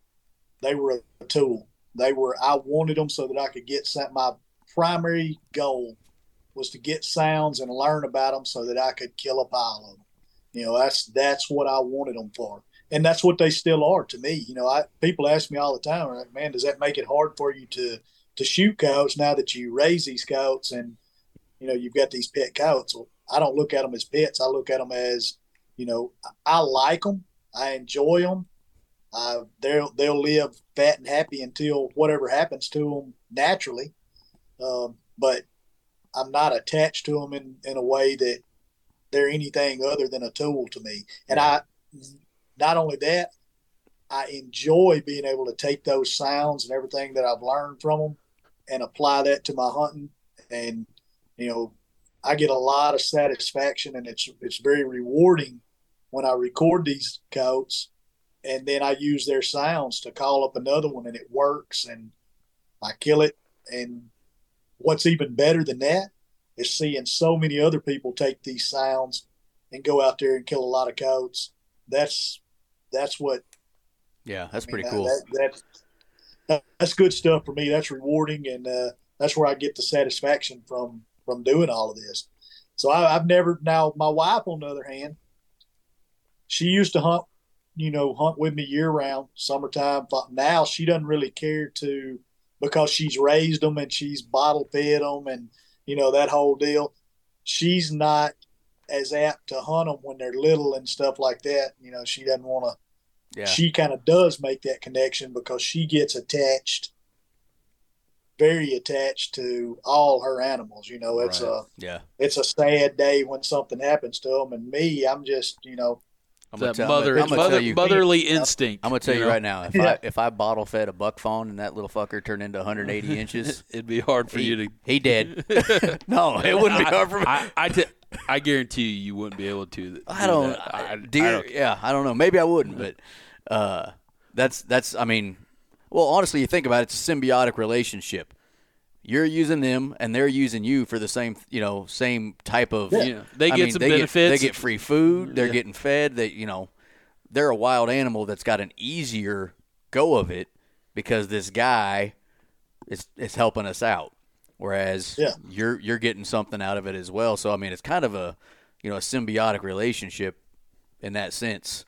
They were a tool. They were. I wanted them so that I could get some. My primary goal was to get sounds and learn about them so that I could kill a pile of them. You know, that's that's what I wanted them for, and that's what they still are to me. You know, I people ask me all the time, like, "Man, does that make it hard for you to to shoot coyotes now that you raise these coyotes and you know you've got these pet coyotes?" Well, I don't look at them as pets. I look at them as, you know, I like them. I enjoy them. Uh, they'll they'll live fat and happy until whatever happens to them naturally. Um, but I'm not attached to them in, in a way that they're anything other than a tool to me. And I, not only that, I enjoy being able to take those sounds and everything that I've learned from them and apply that to my hunting. And you know, I get a lot of satisfaction, and it's it's very rewarding when I record these coats, and then I use their sounds to call up another one, and it works, and I kill it. And what's even better than that is seeing so many other people take these sounds and go out there and kill a lot of coats. That's that's what yeah that's I mean, pretty cool That, that, that's good stuff for me. That's rewarding, and uh, that's where I get the satisfaction from from doing all of this. So I, I've never now. My wife, on the other hand, she used to hunt, you know, hunt with me year round, summertime. But now she doesn't really care to because she's raised them and she's bottle fed them, and you know that whole deal. She's not as apt to hunt them when they're little and stuff like that. You know, she doesn't want to yeah she kind of does make that connection because she gets attached very attached to all her animals you know it's Right. a yeah it's a sad day when something happens to them and me i'm just you know I'm that tell, mother, I'm mother, you motherly instinct. I'm gonna tell you know? right now if Yeah. I if I bottle fed a buck fawn and that little fucker turned into 180 inches It'd be hard for he, you to. he dead no it wouldn't be hard for me I, I, t- I guarantee you, you wouldn't be able to. do I don't, that. I, deer. I don't- yeah, I don't know. Maybe I wouldn't, but uh, that's that's. I mean, well, honestly, you think about it, it's a symbiotic relationship. You're using them, and they're using you for the same, you know, same type of. Yeah. They I get mean, some they benefits. they get free food. They're getting fed. They, you know, they're a wild animal that's got an easier go of it because this guy is is helping us out. Whereas Yeah. you're you're getting something out of it as well. So I mean, it's kind of a you know a symbiotic relationship in that sense.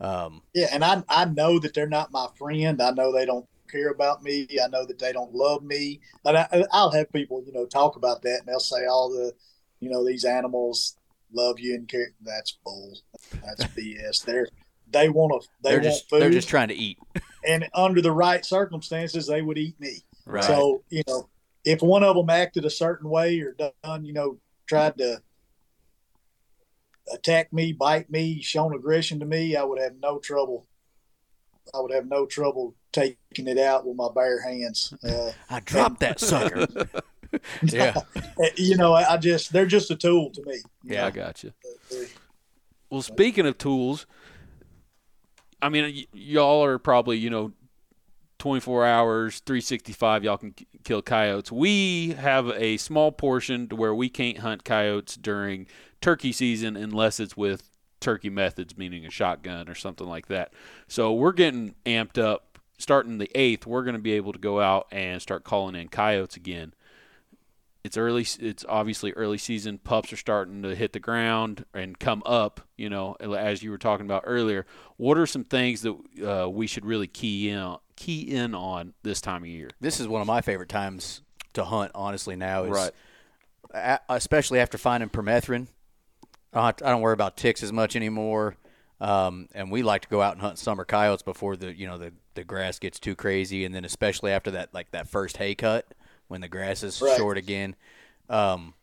Um, yeah and i i know that they're not my friend i know they don't care about me i know that they don't love me and I, i'll have people you know talk about that and they'll say all the you know these animals love you and care that's bull that's bs they're they want to they they're want just food they're just trying to eat. and under the right circumstances they would eat me Right. So, you know, if one of them acted a certain way or done, you know, tried to attack me, bite me, shown aggression to me, I would have no trouble. I would have no trouble taking it out with my bare hands. Uh, I dropped that sucker. yeah. you know, I I just, they're just a tool to me. you Yeah, I got you. Well, speaking of tools, I mean, y- y'all are probably you know, twenty four hours, three sixty five. Y'all can kill coyotes. We have a small portion to where we can't hunt coyotes during turkey season unless it's with turkey methods, meaning a shotgun or something like that. So we're getting amped up. Starting the eighth, we're going to be able to go out and start calling in coyotes again. It's early. It's obviously early season. Pups are starting to hit the ground and come up. You know, as you were talking about earlier. What are some things that uh, we should really key in on, key in on this time of year? This is one of my favorite times to hunt. Honestly, now is right. A- especially after finding permethrin. I don't worry about ticks as much anymore. Um, and we like to go out and hunt summer coyotes before the you know the, the grass gets too crazy, and then especially after that like that first hay cut when the grass is right. short again. Um,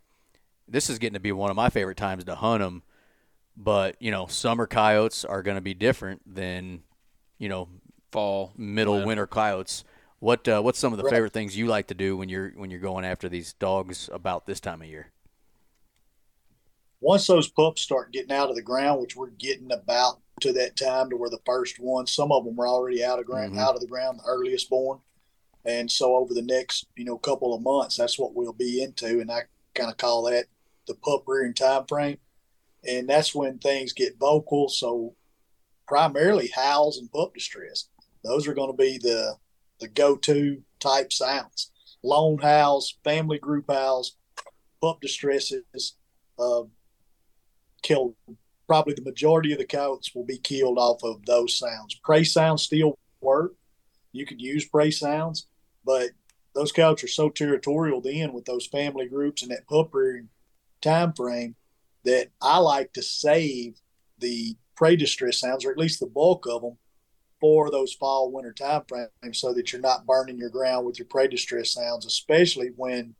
this is getting to be one of my favorite times to hunt them. But you know, summer coyotes are going to be different than you know fall, middle, winter coyotes. What uh, what's some of the right. favorite things you like to do when you're when you're going after these dogs about this time of year? once those pups start getting out of the ground, which we're getting about to that time to where the first ones, some of them were already out of ground, mm-hmm. out of the ground, the earliest born. And so over the next, you know, couple of months, that's what we'll be into. And I kind of call that the pup rearing time frame. And that's when things get vocal. So primarily howls and pup distress. Those are going to be the the go-to type sounds. Lone howls, family group howls, pup distresses, uh, killed. Probably the majority of the coyotes will be killed off of those sounds. Prey sounds still work. You could use prey sounds, but those coyotes are so territorial then with those family groups and that pup rearing time frame that I like to save the prey distress sounds, or at least the bulk of them, for those fall winter time frames so that you're not burning your ground with your prey distress sounds, especially when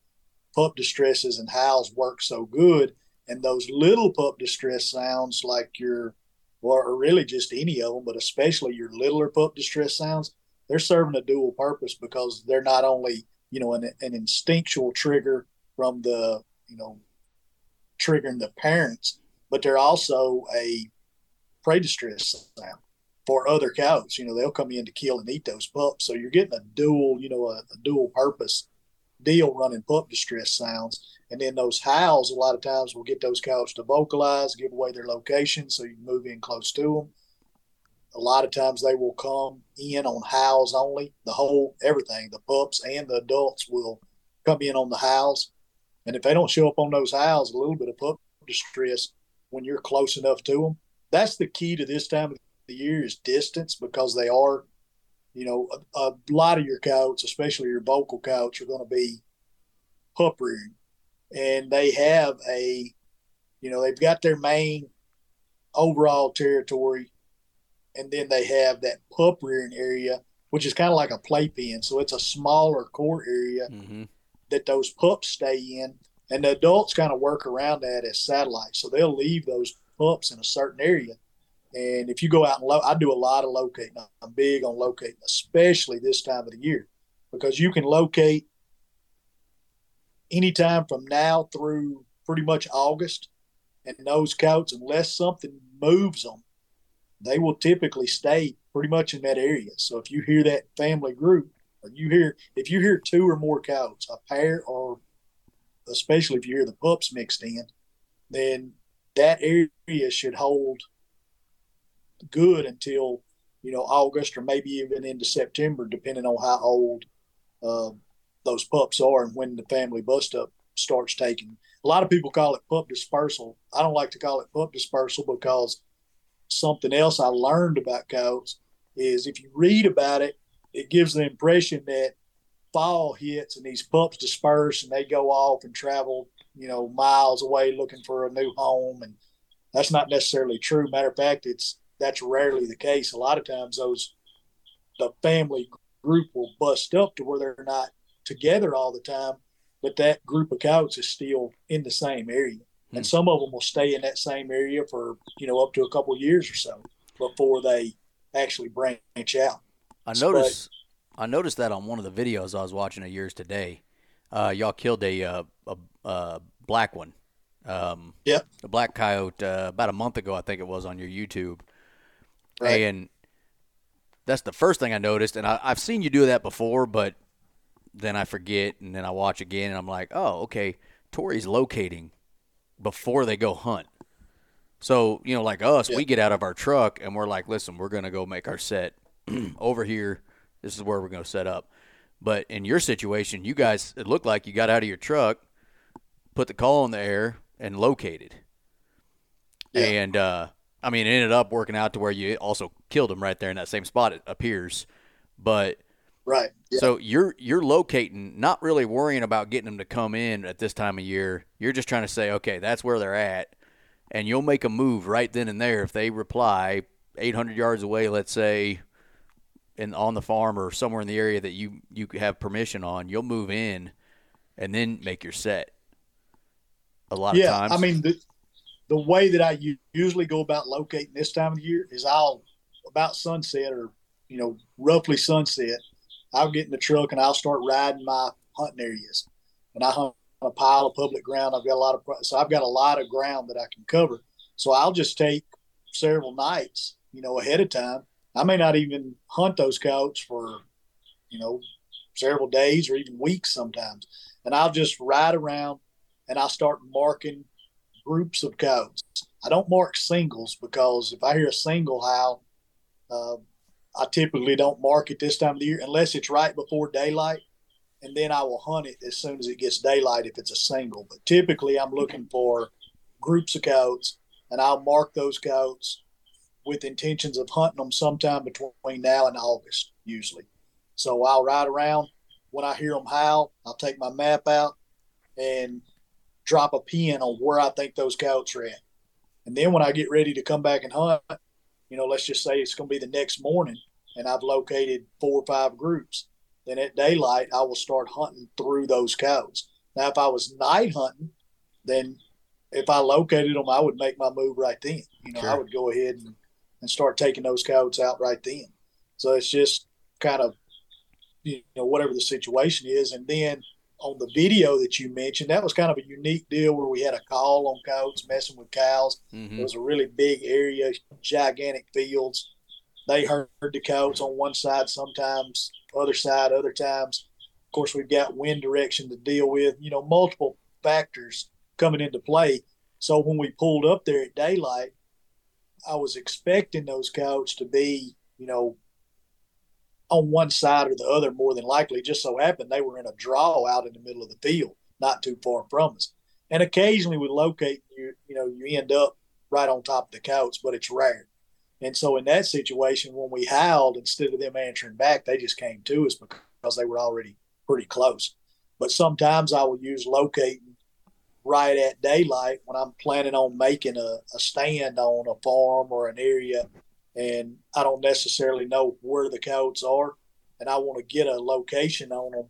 pup distresses and howls work so good. And those little pup distress sounds, like your, or really just any of them, but especially your littler pup distress sounds, they're serving a dual purpose because they're not only, you know, an, an instinctual trigger from the, you know, triggering the parents, but they're also a prey distress sound for other cows. You know, they'll come in to kill and eat those pups. So you're getting a dual, you know, a, a dual purpose deal running pup distress sounds. And then those howls, a lot of times, will get those cows to vocalize, give away their location so you can move in close to them. A lot of times they will come in on howls only. The whole everything, the pups and the adults will come in on the howls. And if they don't show up on those howls, a little bit of pup distress when you're close enough to them. That's the key to this time of the year is distance because they are, you know, a, a lot of your coyotes, especially your vocal coyotes, are going to be pup rearing and they have a, you know, they've got their main overall territory, and then they have that pup rearing area, which is kind of like a playpen. So it's a smaller core area mm-hmm. that those pups stay in, and the adults kind of work around that as satellites. So they'll leave those pups in a certain area. And if you go out and lo- I do a lot of locating. I'm big on locating, especially this time of the year, because you can locate anytime from now through pretty much August. And those coats, unless something moves them, they will typically stay pretty much in that area. So if you hear that family group, or you hear if you hear two or more coats, a pair, or especially if you hear the pups mixed in, then that area should hold good until you know August or maybe even into September, depending on how old uh, those pups are and when the family bust up starts taking. A lot of people call it pup dispersal. I don't like to call it pup dispersal because something else I learned about cows is if you read about it, it gives the impression that fall hits and these pups disperse and they go off and travel, you know, miles away looking for a new home. And that's not necessarily true. Matter of fact, it's that's rarely the case. A lot of times those the family group will bust up to where they're not together all the time, but that group of coyotes is still in the same area. And hmm. some of them will stay in that same area for, you know, up to a couple years or so before they actually branch out. I noticed but, I noticed that on one of the videos I was watching of yours today. Uh, y'all killed a, uh, a, a black one. Um, yeah. A black coyote uh, about a month ago, I think it was on your YouTube. Right. And that's the first thing I noticed. And I, I've seen you do that before, but then I forget, and then I watch again, and I'm like, oh, okay, Torry's locating before they go hunt. So, you know, like us, Yeah. we get out of our truck and we're like, listen, we're going to go make our set over here. This is where we're going to set up. But in your situation, you guys, it looked like you got out of your truck, put the call in the air, and located. Yeah. And, uh, I mean, it ended up working out to where you also killed him right there in that same spot, it appears. But Right. Yeah. so you're you're locating, not really worrying about getting them to come in at this time of year. You're just trying to say, okay, that's where they're at, and you'll make a move right then and there if they reply 800 yards away, let's say, in on the farm or somewhere in the area that you you have permission on. You'll move in, and then make your set. A lot yeah, of times, I mean the the way that I usually go about locating this time of the year is I'll about sunset or you know roughly sunset. I'll get in the truck and I'll start riding my hunting areas, and I hunt a pile of public ground. I've got a lot of so I've got a lot of ground that I can cover. So I'll just take several nights, you know, ahead of time. I may not even hunt those coyotes for, you know, several days or even weeks sometimes, and I'll just ride around and I'll start marking groups of coyotes. I don't mark singles because if I hear a single howl, uh, I typically don't mark it this time of the year unless it's right before daylight, and then I will hunt it as soon as it gets daylight if it's a single. But typically, I'm looking for groups of goats, and I'll mark those goats with intentions of hunting them sometime between now and August, usually. So I'll ride around. When I hear them howl, I'll take my map out and drop a pin on where I think those coyotes are at. And then when I get ready to come back and hunt, you know, let's just say it's going to be the next morning and I've located four or five groups, then at daylight, I will start hunting through those coyotes. Now, if I was night hunting, then if I located them, I would make my move right then. You know, I would go ahead and, and start taking those coyotes out right then. So it's just kind of, you know, whatever the situation is. And then on the video that you mentioned, that was kind of a unique deal where we had a call on coyotes messing with cows. Mhm. It was a really big area, gigantic fields. They heard the coyotes on one side sometimes, other side other times. Of course, we've got wind direction to deal with. You know, multiple factors coming into play. So when we pulled up there at daylight, I was expecting those coyotes to be, you know, on one side or the other more than likely. Just so happened they were in a draw out in the middle of the field, not too far from us. And occasionally we locate you, you know, you end up right on top of the coyotes, but it's rare. And so in that situation, when we howled, instead of them answering back, they just came to us because they were already pretty close. But sometimes I will use locating right at daylight when I'm planning on making a, a stand on a farm or an area and I don't necessarily know where the coyotes are and I want to get a location on them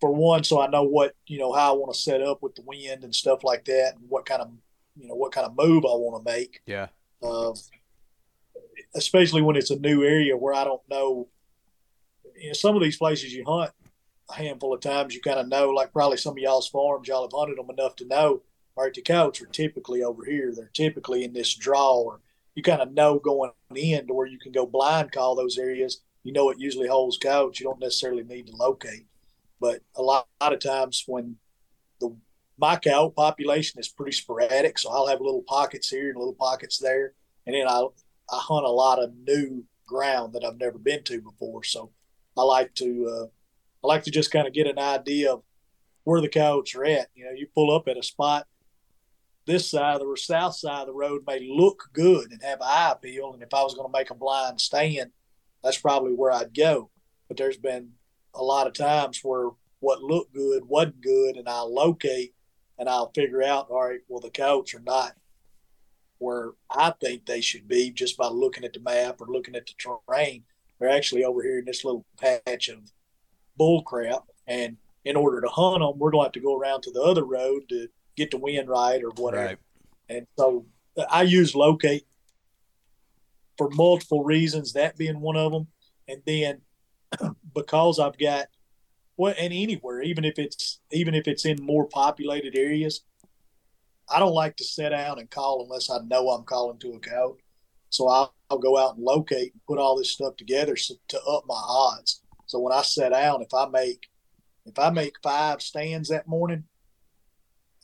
for one so I know what you know how I want to set up with the wind and stuff like that and what kind of you know what kind of move I want to make Yeah. uh, especially when it's a new area where I don't know. You know, some of these places you hunt a handful of times, you kind of know, like probably some of y'all's farms, y'all have hunted them enough to know, all right, the coyotes are typically over here. They're typically in this draw, or you kind of know going in to where you can go blind call those areas. You know it usually holds coyotes. You don't necessarily need to locate. But a lot, a lot of times when the my coyote population is pretty sporadic, so I'll have little pockets here and little pockets there, and then I I hunt a lot of new ground that I've never been to before. So I like to uh, I like to just kind of get an idea of where the coyotes are at. You know, you pull up at a spot. This side or south side of the road may look good and have eye appeal, and if I was going to make a blind stand, that's probably where I'd go. But there's been a lot of times where what looked good wasn't good, and I'll locate and I'll figure out, all right, well, the coyotes are not where I think they should be just by looking at the map or looking at the terrain. They're actually over here in this little patch of bull crap. And in order to hunt them, we're going to have to go around to the other road to get the wind right or whatever. Right. And so uh, I use locate for multiple reasons, that being one of them. And then because I've got well, and anywhere, even if it's even if it's in more populated areas, I don't like to sit down and call unless I know I'm calling to a coyote. So I'll, I'll go out and locate and put all this stuff together so, to up my odds. So when I sit down, if I make if I make five stands that morning,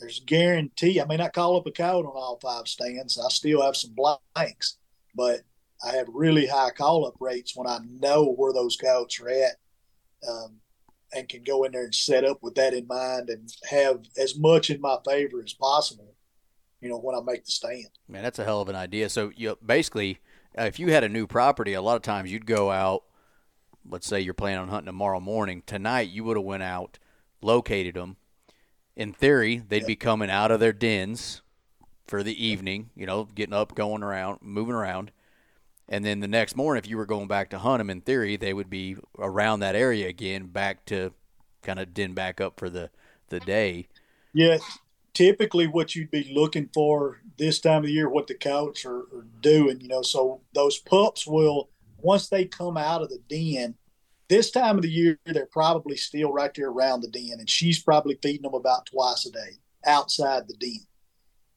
there's guarantee. I may not call up a code on all five stands. I still have some blanks, but I have really high call up rates when I know where those coyotes are at, um, and can go in there and set up with that in mind and have as much in my favor as possible. You know, when I make the stand. Man, that's a hell of an idea. So you basically, uh, if you had a new property, a lot of times you'd go out. Let's say you're planning on hunting tomorrow morning. Tonight, you would have went out, located them. In theory, they'd be coming out of their dens for the evening. You know, getting up, going around, moving around and then the next morning, if you were going back to hunt them, in theory, they would be around that area again, back to kind of den back up for the the day. Yeah, typically what you'd be looking for this time of year, what the coyotes are, are doing, you know. So those pups will once they come out of the den, this time of the year they're probably still right there around the den, and she's probably feeding them about twice a day outside the den.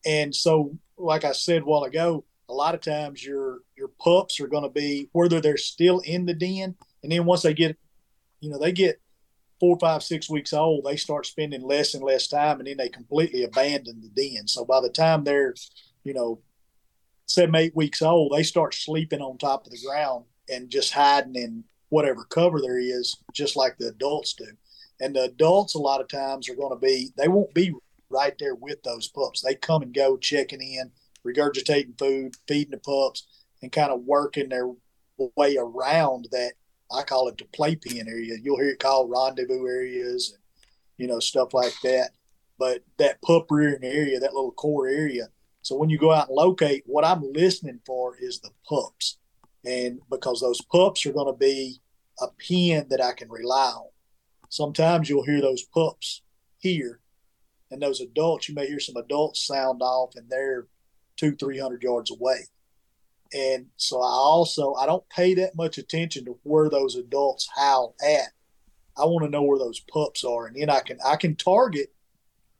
And so, like I said a while ago, a lot of times your your pups are going to be whether they're still in the den, and then once they get, you know, they get four, five, six weeks old, they start spending less and less time, and then they completely abandon the den. So by the time they're, you know, seven, eight weeks old, they start sleeping on top of the ground and just hiding in whatever cover there is, just like the adults do. And the adults, a lot of times, are going to be, they won't be right there with those pups. They come and go checking in regurgitating food, feeding the pups, and kind of working their way around that. I call it the playpen area. You'll hear it called rendezvous areas, and you know stuff like that. But that pup rearing area, that little core area. So when you go out and locate, what I'm listening for is the pups, and because those pups are going to be a pen that I can rely on. Sometimes you'll hear those pups here, and those adults. You may hear some adults sound off, and they're two, three hundred yards away. And so I also I don't pay that much attention to where those adults howl at. I want to know where those pups are, and then I can I can target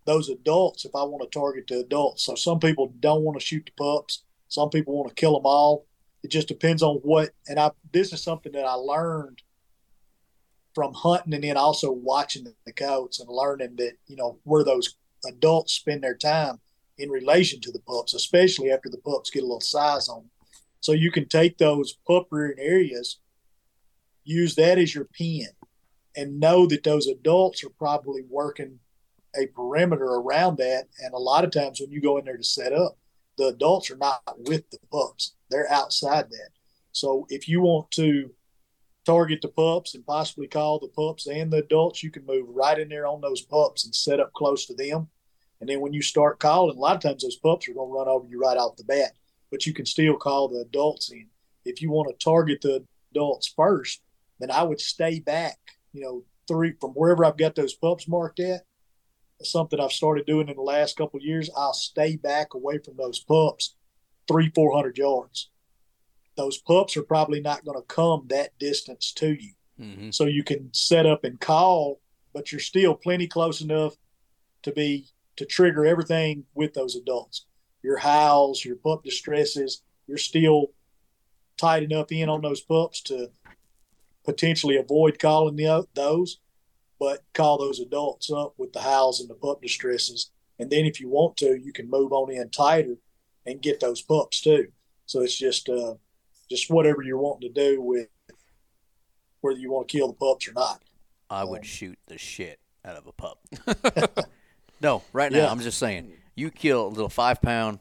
those adults if I want to target the adults. So some people don't want to shoot the pups. Some people want to kill them all. It just depends on what. And I this is something that I learned from hunting and then also watching the coyotes and learning that you know where those adults spend their time in relation to the pups, especially after the pups get a little size on them. So you can take those pup rearing areas, use that as your pen, and know that those adults are probably working a perimeter around that. And a lot of times when you go in there to set up, the adults are not with the pups, they're outside that. So if you want to target the pups and possibly call the pups and the adults, you can move right in there on those pups and set up close to them and then when you start calling, a lot of times those pups are going to run over you right off the bat, but you can still call the adults in. If you want to target the adults first, then I would stay back, you know, three from wherever I've got those pups marked at. Something I've started doing in the last couple years. I'll stay back away from those pups three, four hundred yards. Those pups are probably not going to come that distance to you. Mm-hmm. So you can set up and call, but you're still plenty close enough to be to trigger everything with those adults. Your howls, your pup distresses, you're still tight enough in on those pups to potentially avoid calling the, those, but call those adults up with the howls and the pup distresses. And then if you want to, you can move on in tighter and get those pups too. So it's just uh, just whatever you're wanting to do with whether you want to kill the pups or not. I would um, shoot the shit out of a pup. No, right now yeah. I'm just saying. You kill a little five pound,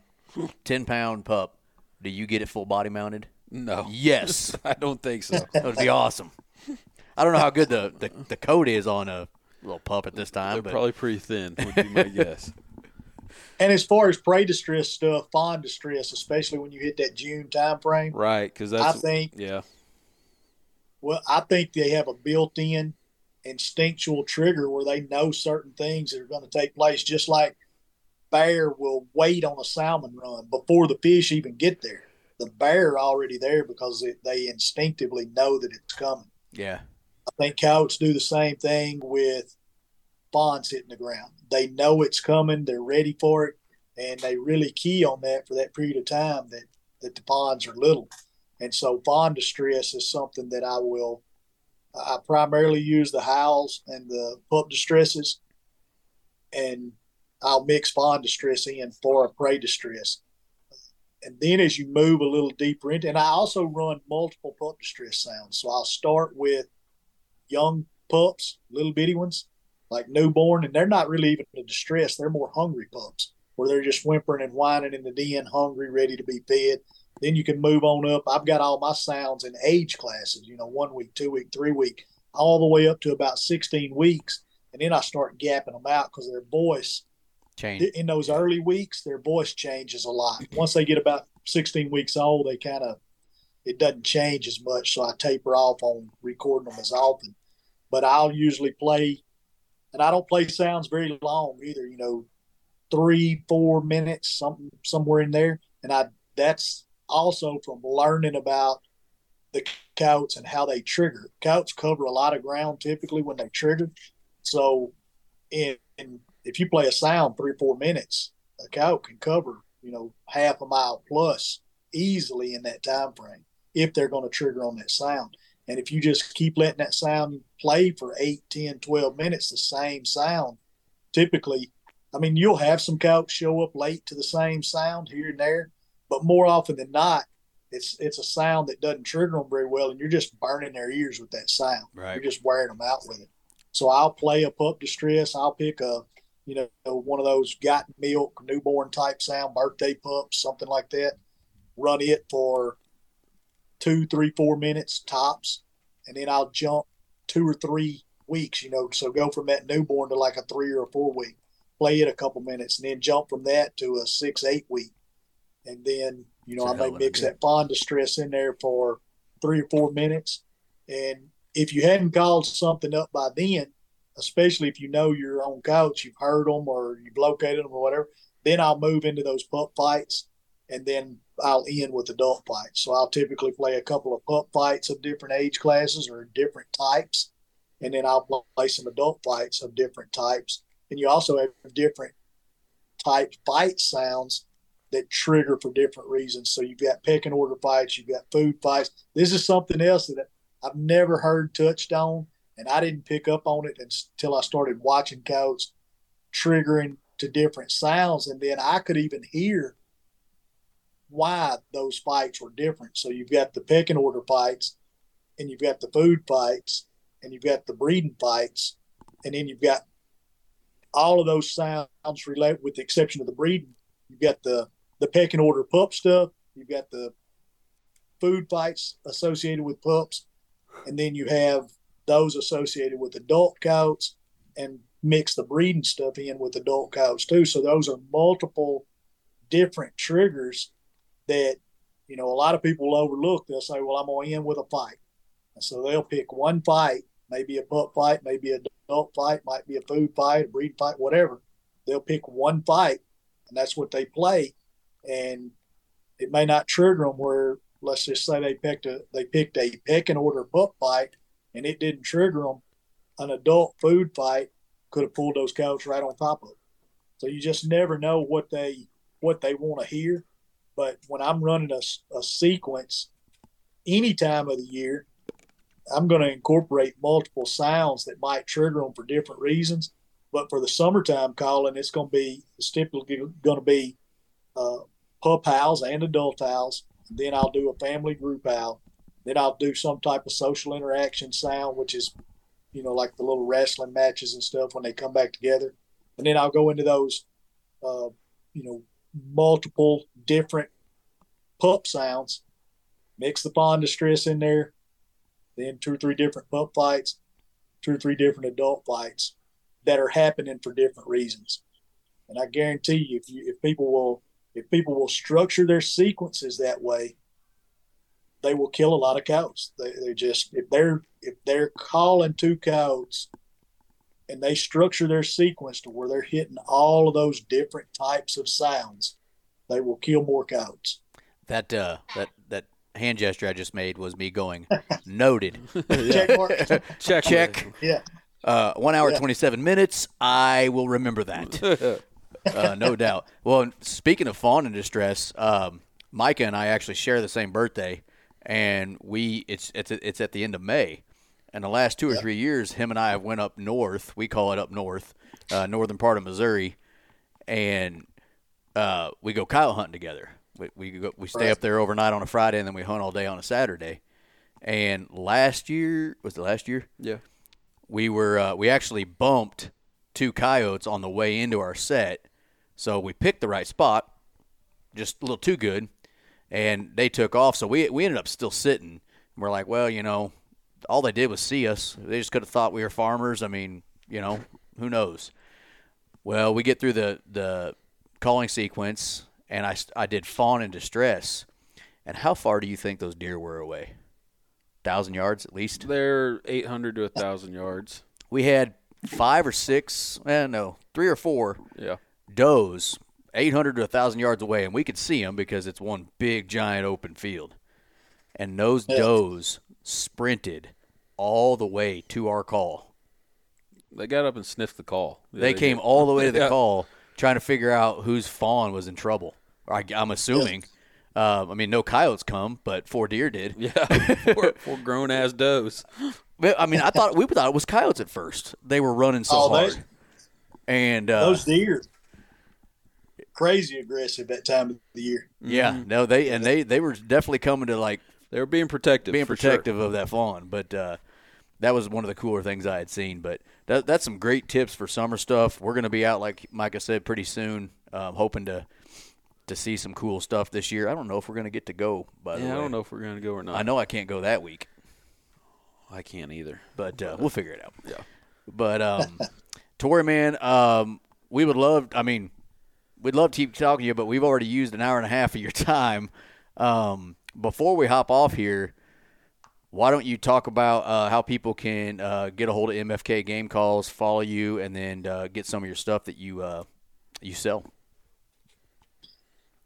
ten pound pup. Do you get it full body mounted? No. Yes. I don't think so. that would be awesome. I don't know how good the, the, the coat is on a little pup at this time. They're but. probably pretty thin, would be my guess. And as far as prey distress stuff, fawn distress, especially when you hit that June time frame, right? Because that's I think yeah. Well, I think they have a built-in instinctual trigger where they know certain things that are going to take place, just like bear will wait on a salmon run before the fish even get there. The bear already there because it, they instinctively know that it's coming. Yeah. I think coyotes do the same thing with fawns hitting the ground. They know it's coming, they're ready for it, and they really key on that for that period of time that, that the fawns are little. And so fawn distress is something that I will I primarily use the howls and the pup distresses, and I'll mix fawn distress in for a prey distress. And then as you move a little deeper into, and I also run multiple pup distress sounds. So I'll start with young pups, little bitty ones, like newborn, and they're not really even a distress. They're more hungry pups, where they're just whimpering and whining in the den, hungry, ready to be fed. Then you can move on up. I've got all my sounds in age classes, you know, one week, two week, three week, all the way up to about 16 weeks. And then I start gapping them out because their voice Change. in those early weeks, their voice changes a lot. Once they get about 16 weeks old, they kind of it doesn't change as much. So I taper off on recording them as often. But I'll usually play, and I don't play sounds very long either. You know, three, four minutes, something somewhere in there. And I that's also from learning about the coats and how they trigger. Coats cover a lot of ground typically when they trigger. So, in, in if you play a sound three or four minutes, a cow can cover you know half a mile plus easily in that time frame if they're going to trigger on that sound. And if you just keep letting that sound play for 8, 10, 12 minutes, the same sound, typically, I mean, you'll have some cows show up late to the same sound here and there, but more often than not, it's it's a sound that doesn't trigger them very well, and you're just burning their ears with that sound. Right. You're just wearing them out with it. So I'll play a pup distress. I'll pick a, you know, one of those got milk newborn type sound, birthday pups, something like that. Run it for two, three, four minutes tops, and then I'll jump two or three weeks. You know, so go from that newborn to like a three or a four week. Play it a couple minutes, and then jump from that to a six, eight week, and then you know I may mix that fawn distress in there for three or four minutes, and if you hadn't called something up by then, especially if you know you're on coach, you've heard them or you've located them or whatever, then I'll move into those pup fights and then I'll end with adult fights. So I'll typically play a couple of pup fights of different age classes or different types, and then I'll play some adult fights of different types. And you also have different type fight sounds that trigger for different reasons. So you've got pecking order fights, you've got food fights. This is something else that I've never heard touched on, and I didn't pick up on it until I started watching cows triggering to different sounds, and then I could even hear why those fights were different. So you've got the pecking order fights, and you've got the food fights, and you've got the breeding fights, and then you've got all of those sounds relate, with the exception of the breeding. You've got the the pecking order pup stuff. You've got the food fights associated with pups, and then you have those associated with adult cows, and mix the breeding stuff in with adult cows too. So those are multiple different triggers that you know a lot of people will overlook. They'll say, "Well, I'm going to end with a fight," and so they'll pick one fight, maybe a pup fight, maybe a adult fight, might be a food fight, a breed fight, whatever. They'll pick one fight, and that's what they play, and it may not trigger them. Where let's just say they picked a they picked a pecking order pup fight, and it didn't trigger them. An adult food fight could have pulled those cows right on top of it. So you just never know what they what they want to hear. But when I'm running a, a sequence, any time of the year, I'm going to incorporate multiple sounds that might trigger them for different reasons. But for the summertime calling, it's going to be it's typically going to be uh, pup howls and adult howls. Then I'll do a family group howl. Then I'll do some type of social interaction sound, which is, you know, like the little wrestling matches and stuff when they come back together. And then I'll go into those, uh, you know, multiple different pup sounds, mix the fawn distress in there, then two or three different pup fights, two or three different adult fights that are happening for different reasons. And I guarantee you, if you if people will if people will structure their sequences that way, they will kill a lot of cows. They they just if they're if they're calling two cows and they structure their sequence to where they're hitting all of those different types of sounds, they will kill more cows. That uh, that that hand gesture I just made was me going noted. Check mark. Check. Check. Yeah. Uh, one hour Yeah. twenty seven minutes. I will remember that. uh, no doubt. Well, speaking of fawn in distress, um, Micah and I actually share the same birthday, and we it's it's it's at the end of May. And the last two or three years, him and I have went up north. We call it up north, uh, northern part of Missouri, and uh, we go coyote hunting together. We we, go, we stay up there overnight on a Friday, and then we hunt all day on a Saturday. And last year was the last year Yeah. we were uh, we actually bumped two coyotes on the way into our set, so we picked the right spot, just a little too good, and they took off. So we we ended up still sitting. And we're like, well, you know, all they did was see us. They just could have thought we were farmers. I mean, you know, who knows? Well, we get through the the calling sequence, and I I did fawn in distress. And how far do you think those deer were away? Thousand yards at least. They're 800 to 1,000 yards. we had five or six, eh, no, three or four Yeah. does 800 to 1,000 yards away, and we could see them because it's one big, giant open field. And those does sprinted all the way to our call. They got up and sniffed the call. Yeah, They came did. all the way to the Yeah. call trying to figure out whose fawn was in trouble. I, I'm assuming. Um, I mean, no coyotes come, but four deer did. Yeah. four, four grown ass does. I mean, I thought we thought it was coyotes at first. They were running so Oh, they- hard, and uh, Those deer, crazy aggressive that time of the year. Yeah, Mm-hmm. no, they and they they were definitely coming to like They were being protective. being for sure. protective of that fawn. But uh, that was one of the cooler things I had seen. But that, that's some great tips for summer stuff. We're going to be out, like Micah said, pretty soon. Um, hoping to to see some cool stuff this year. I don't know if we're going to get to go. By the Yeah, way, I don't know if we're gonna go or not. I know I can't go that week, I can't either. but uh, we'll figure it out. Yeah. But um, Torry, man, um, we would love. I mean, we'd love to keep talking to you, but we've already used an hour and a half of your time. Um, before we hop off here, why don't you talk about uh, how people can uh, get a hold of MFK Game Calls, follow you, and then uh, get some of your stuff that you uh, you sell?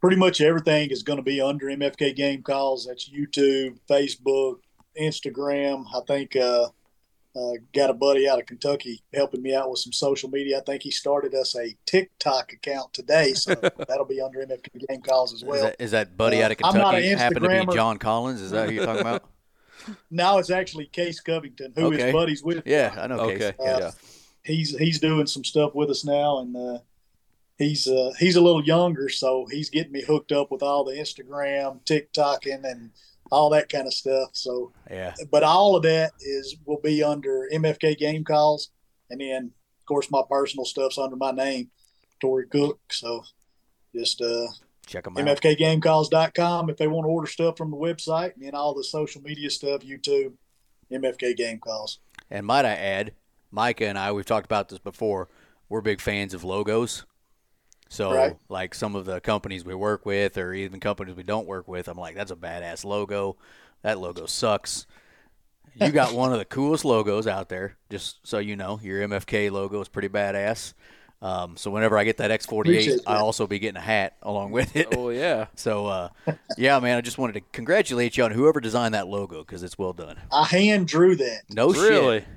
Pretty much everything is going to be under MFK Game Calls. That's YouTube, Facebook, Instagram. I think uh, uh, got a buddy out of Kentucky helping me out with some social media. I think he started us a TikTok account today, so that'll be under MFK Game Calls as Is well. that, is that buddy out of Kentucky an happen to be John Collins? Is that who you're talking about? Now it's actually Case Covington, who his Okay. buddies with. yeah, I know. Okay. Case. Yeah. he's he's doing some stuff with us now, and uh, he's uh, he's a little younger, so he's getting me hooked up with all the Instagram, TikToking, and all that kind of stuff. So, Yeah. but all of that is will be under MFK Game Calls, and then of course my personal stuff's under my name, Torry Cook. So, just uh, Check them out. MFKGameCalls.com if they want to order stuff from the website, and then all the social media stuff, YouTube, MFK Game Calls. And might I add, Micah and I, we've talked about this before. We're big fans of logos. So, Right. like some of the companies we work with, or even companies we don't work with, I'm like, that's a badass logo. That logo sucks. You got one of the coolest logos out there. Just so you know, your MFK logo is pretty badass. Um, so whenever I get that X48, I'll also be getting a hat along with it. Oh yeah. So, uh, yeah, man, I just wanted to congratulate you on whoever designed that logo because it's well done. I hand drew that. No really? shit.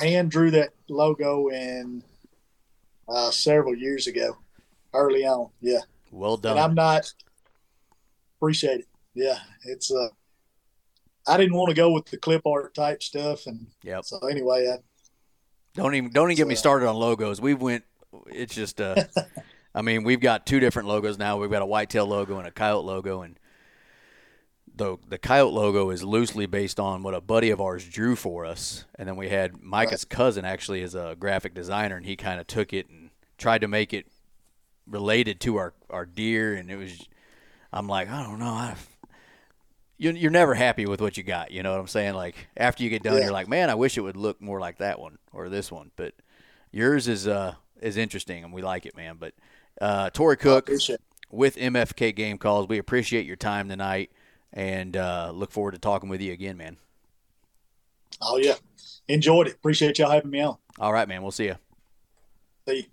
I hand drew that logo in uh, several years ago, early on. Yeah, Well done. and I'm not appreciate it. Yeah, it's uh, I didn't want to go with the clip art type stuff, and yeah. so anyway, I, Don't even don't even get me started on logos. We went. It's just. Uh, I mean, we've got two different logos now. We've got a whitetail logo and a coyote logo, and the the coyote logo is loosely based on what a buddy of ours drew for us. And then we had Micah's cousin actually is a graphic designer, and he kind of took it and tried to make it related to our our deer. And it was, I'm like, I don't know. I, you're, you're never happy with what you got. You know what I'm saying? Like after you get done, Yeah. you're like, man, I wish it would look more like that one or this one. But yours is uh is interesting, and we like it, man. But uh, Torry Cook with MFK Game Calls, we appreciate your time tonight, and uh, look forward to talking with you again, man. Oh yeah, enjoyed it. Appreciate y'all having me on. All right, man. We'll see you. See you.